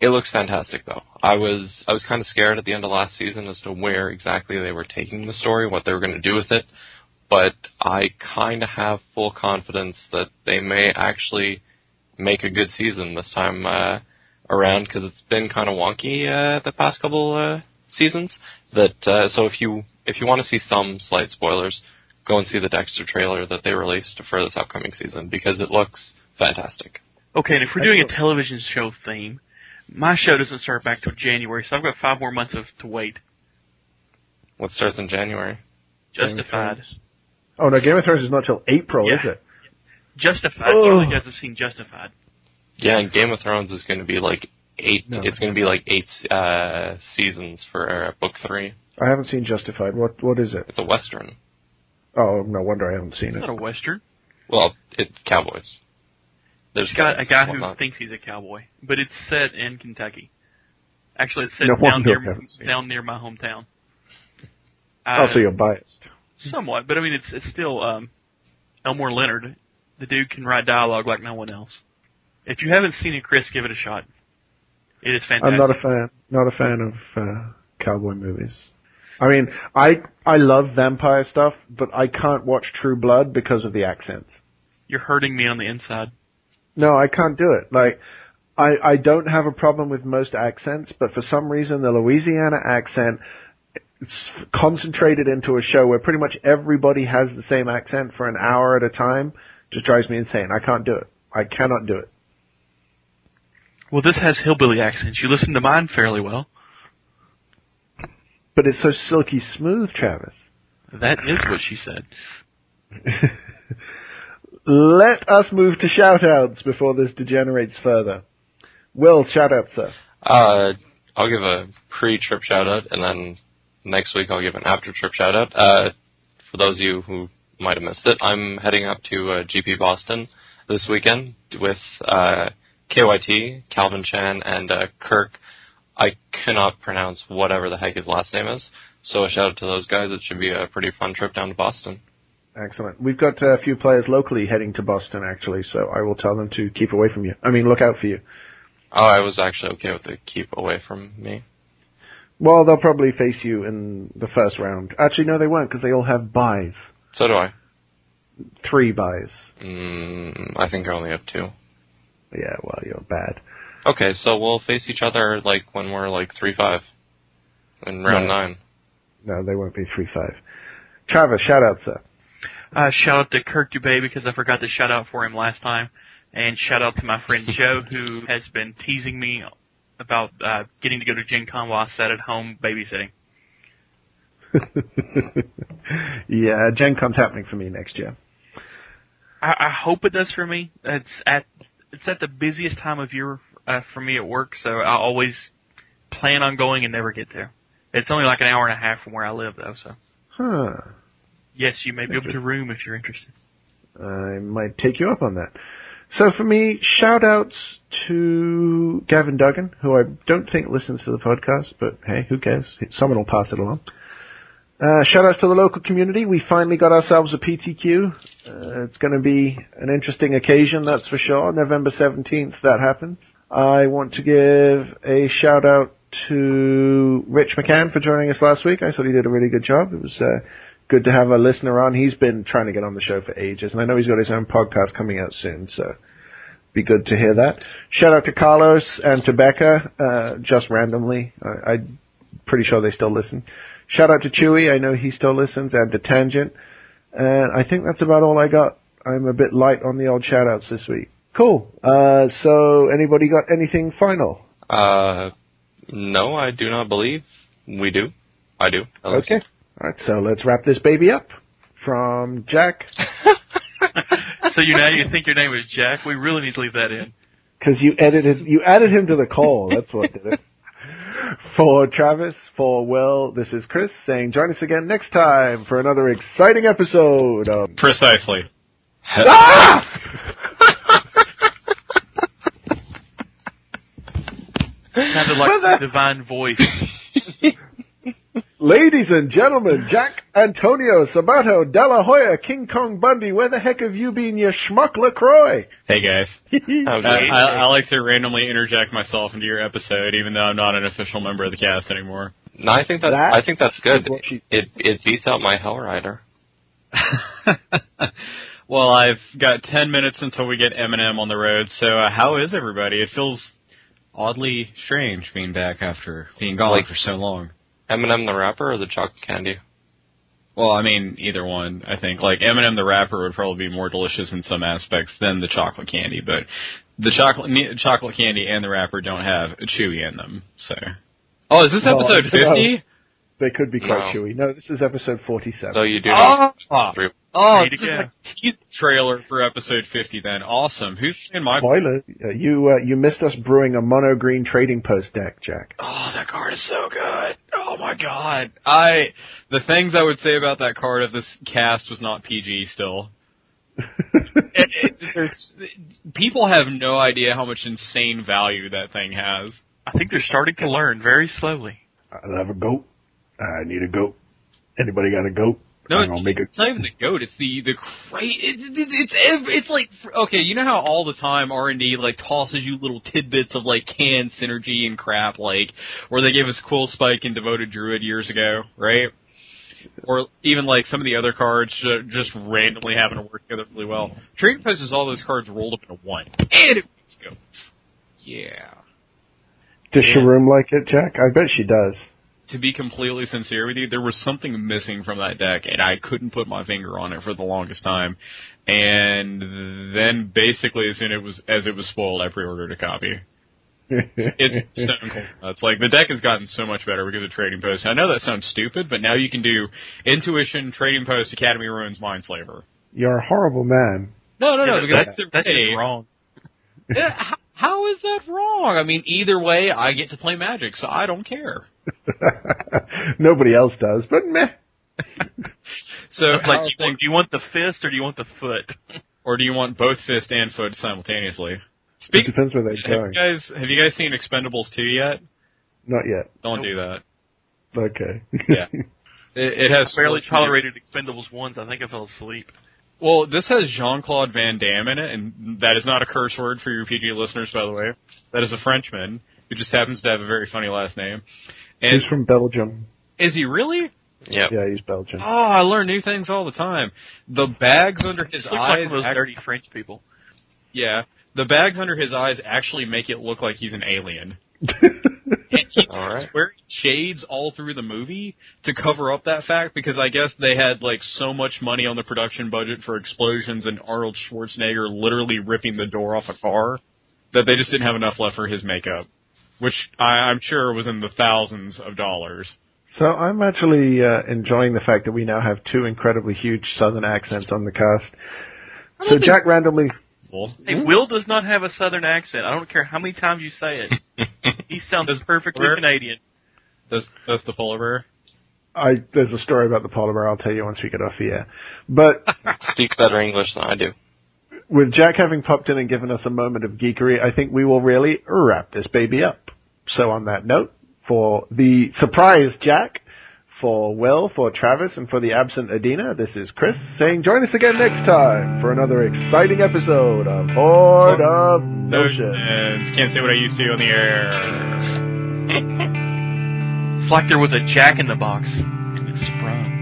It looks fantastic though. I was I was kind of scared at the end of last season as to where exactly they were taking the story, what they were going to do with it, but I kind of have full confidence that they may actually make a good season this time uh, around because it's been kind of wonky uh, the past couple uh, seasons. That uh, so if you if you want to see some slight spoilers, go and see the Dexter trailer that they released for this upcoming season because it looks fantastic. Okay, and if we're doing a television show theme, my show doesn't start back till January, so I've got five more months of to wait. What starts in January? Justified. Oh no, Game of Thrones is not till April, Yeah. is it? Justified. Oh. You guys have seen Justified. Yeah, and Game of Thrones is going to be like eight. No. It's going to be like eight uh, seasons for uh, book three. I haven't seen Justified. What what is it? It's a western. Oh, no wonder I haven't seen It's it. not a western. Well, it's cowboys. There's It's got a guy who thinks he's a cowboy, but it's set in Kentucky. Actually, it's set No down near I haven't seen it. down near my hometown. Oh, Uh, so you're biased. Somewhat, but I mean, it's it's still um, Elmore Leonard. The dude can write dialogue like no one else. If you haven't seen it, Chris, give it a shot. It is fantastic. I'm not a fan. Not a fan of uh, cowboy movies. I mean, I I love vampire stuff, but I can't watch True Blood because of the accents. You're hurting me on the inside. No, I can't do it. Like, I I don't have a problem with most accents, but for some reason the Louisiana accent concentrated into a show where pretty much everybody has the same accent for an hour at a time just drives me insane. I can't do it. I cannot do it. Well, this has hillbilly accents. You listen to mine fairly well. But it's so silky smooth, Travis. That is what she said. Let us move to shoutouts before this degenerates further. Will, shout out, sir. Uh, I'll give a pre-trip shout out, and then next week I'll give an after-trip shout out. Uh, for those of you who might have missed it, I'm heading up to uh, GP Boston this weekend with uh, KYT, Calvin Chan, and uh, Kirk. I cannot pronounce whatever the heck his last name is, so a shout out to those guys. It should be a pretty fun trip down to Boston. Excellent. We've got a few players locally heading to Boston, actually, so I will tell them to keep away from you. I mean, look out for you. Oh, I was actually okay with the keep away from me. Well, they'll probably face you in the first round. Actually, no, they won't, because they all have buys. So do I. Three buys. Mm, I think I only have two. Yeah, well, you're bad. Okay, so we'll face each other like when we're like three five in round No. nine. No, they won't be 3-5. Travis, shout out, sir. Uh, shout out to Kirk Dubay because I forgot to shout out for him last time. And shout out to my friend Joe who has been teasing me about uh, getting to go to Gen Con while I sat at home babysitting. yeah, Gen Con's happening for me next year. I, I hope it does for me. It's at it's at the busiest time of year uh, for me at work, so I always plan on going and never get there. It's only like an hour and a half from where I live, though. So Huh. yes, you may be able to room if you're interested. I might take you up on that. So for me, shout outs to Gavin Duggan, who I don't think listens to the podcast, but hey, who cares? Someone will pass it along. Uh, shout outs to the local community. We finally got ourselves a PTQ. Uh, it's going to be an interesting occasion, that's for sure. November 17th, that happens. I want to give a shout out to Rich McCann for joining us last week. I thought he did a really good job. It was uh, good to have a listener on. He's been trying to get on the show for ages, and I know he's got his own podcast coming out soon. So be good to hear that. Shout out to Carlos and to Becca, uh, just randomly. I, I'm pretty sure they still listen. Shout out to Chewy, I know he still listens, and to Tangent. And I think that's about all I got. I'm a bit light on the old shout outs this week. Cool. Uh, so anybody got anything final? Uh, no, I do not believe we do. I do. Okay. All right, so let's wrap this baby up. From Jack, so you now you think your name is Jack? We really need to leave that in. because you edited, you added him to the call. That's what did it. For Travis, for Will, this is Chris saying join us again next time for another exciting episode of Precisely. Sounded like a divine voice. Ladies and gentlemen, Jack Antonio Sabato De La Hoya King Kong Bundy, where the heck have you been, you schmuck LaCroix? Hey guys. How I. I, I like to randomly interject myself into your episode, even though I'm not an official member of the cast anymore. No, I think that, That I think that's good. is what she- It it beats out my Hellrider. well, I've got 10 minutes until we get Eminem on the road, so uh, how is everybody? It feels oddly strange being back after being gone Like- for so long. Eminem the rapper or the chocolate candy? Well, I mean, either one, I think. Like, Eminem the rapper would probably be more delicious in some aspects than the chocolate candy, but the chocolate ne- chocolate candy and the rapper don't have a chewy in them, so. Oh, is this No, episode no. 50? They could be quite No. chewy. No, this is episode 47. So you do not Oh, through. oh this is go. like a teaser trailer for episode 50 then. Awesome. Who's in my... Spoiler, uh, you, uh, you missed us brewing a mono green trading post deck, Jack. Oh, that card is so good. Oh my god. I, the things I would say about that card if this cast was not PG still. It, it, people have no idea how much insane value that thing has. I think they're starting to learn very slowly. I love a goat. I need a goat. Anybody got a goat? No, I'm gonna make a it's not even the goat. It's the the great. It's it's it's, it's like okay, you know how all the time R and D like tosses you little tidbits of like canned synergy and crap, like where they gave us Quillspike and Devoted Druid years ago, right? Or even like some of the other cards ju- just randomly happen to work together really well. Trading Post is all those cards rolled up into one, and it makes goats. Yeah. Does Yeah. Sharoom like it, Jack? I bet she does. To be completely sincere with you, there was something missing from that deck, and I couldn't put my finger on it for the longest time. And then, basically, as soon as it was as it was spoiled, I pre-ordered a copy. It's stone cold. It's like the deck has gotten so much better because of Trading Post. I know that sounds stupid, but now you can do Intuition, Trading Post, Academy Ruins, Mindslaver. You're a horrible man. No, no, no, Yeah, because that- that's that's just wrong. Yeah, h- how is that wrong? I mean, either way, I get to play Magic, so I don't care. Nobody else does, but meh. So, like, do you, want, do you want the fist or do you want the foot? or do you want both fist and foot simultaneously? It Speak. depends where they're Have you going. guys have you guys seen Expendables two yet? Not yet. Don't do that. Okay. Yeah. It, it has Barely Schwarzenegger- tolerated Expendables once. I think I fell asleep. Well, this has Jean Claude Van Damme in it, and that is not a curse word for your PG listeners, by the way. That is a Frenchman who just happens to have a very funny last name. And He's from Belgium. is he really? Yep. Yeah, he's Belgian. Oh, I learn new things all the time. The bags under his Looks like eyes. one of those act- dirty French people. yeah, the bags under his eyes actually make it look like he's an alien. And he's All right. wearing shades all through the movie to cover up that fact because I guess they had like so much money on the production budget for explosions and Arnold Schwarzenegger literally ripping the door off a car that they just didn't have enough left for his makeup, which I, I'm sure was in the thousands of dollars. So I'm actually uh, enjoying the fact that we now have two incredibly huge Southern accents on the cast. So Jack randomly, Well, Hey, Will does not have a Southern accent. I don't care how many times you say it. He sounds perfectly Where- Canadian. does does the polar bear? I there's a story about the polar bear. I'll tell you once we get off the air. But Speaks better English than I do. With Jack having popped in and given us a moment of geekery, I think we will really wrap this baby up. So on that note, for the surprise Jack, for Will, for Travis, and for the absent Adina, this is Chris saying join us again next time for another exciting episode of Horde of Notions. And can't say what I used to on the air. It's like there was a Jack in the Box and it sprung.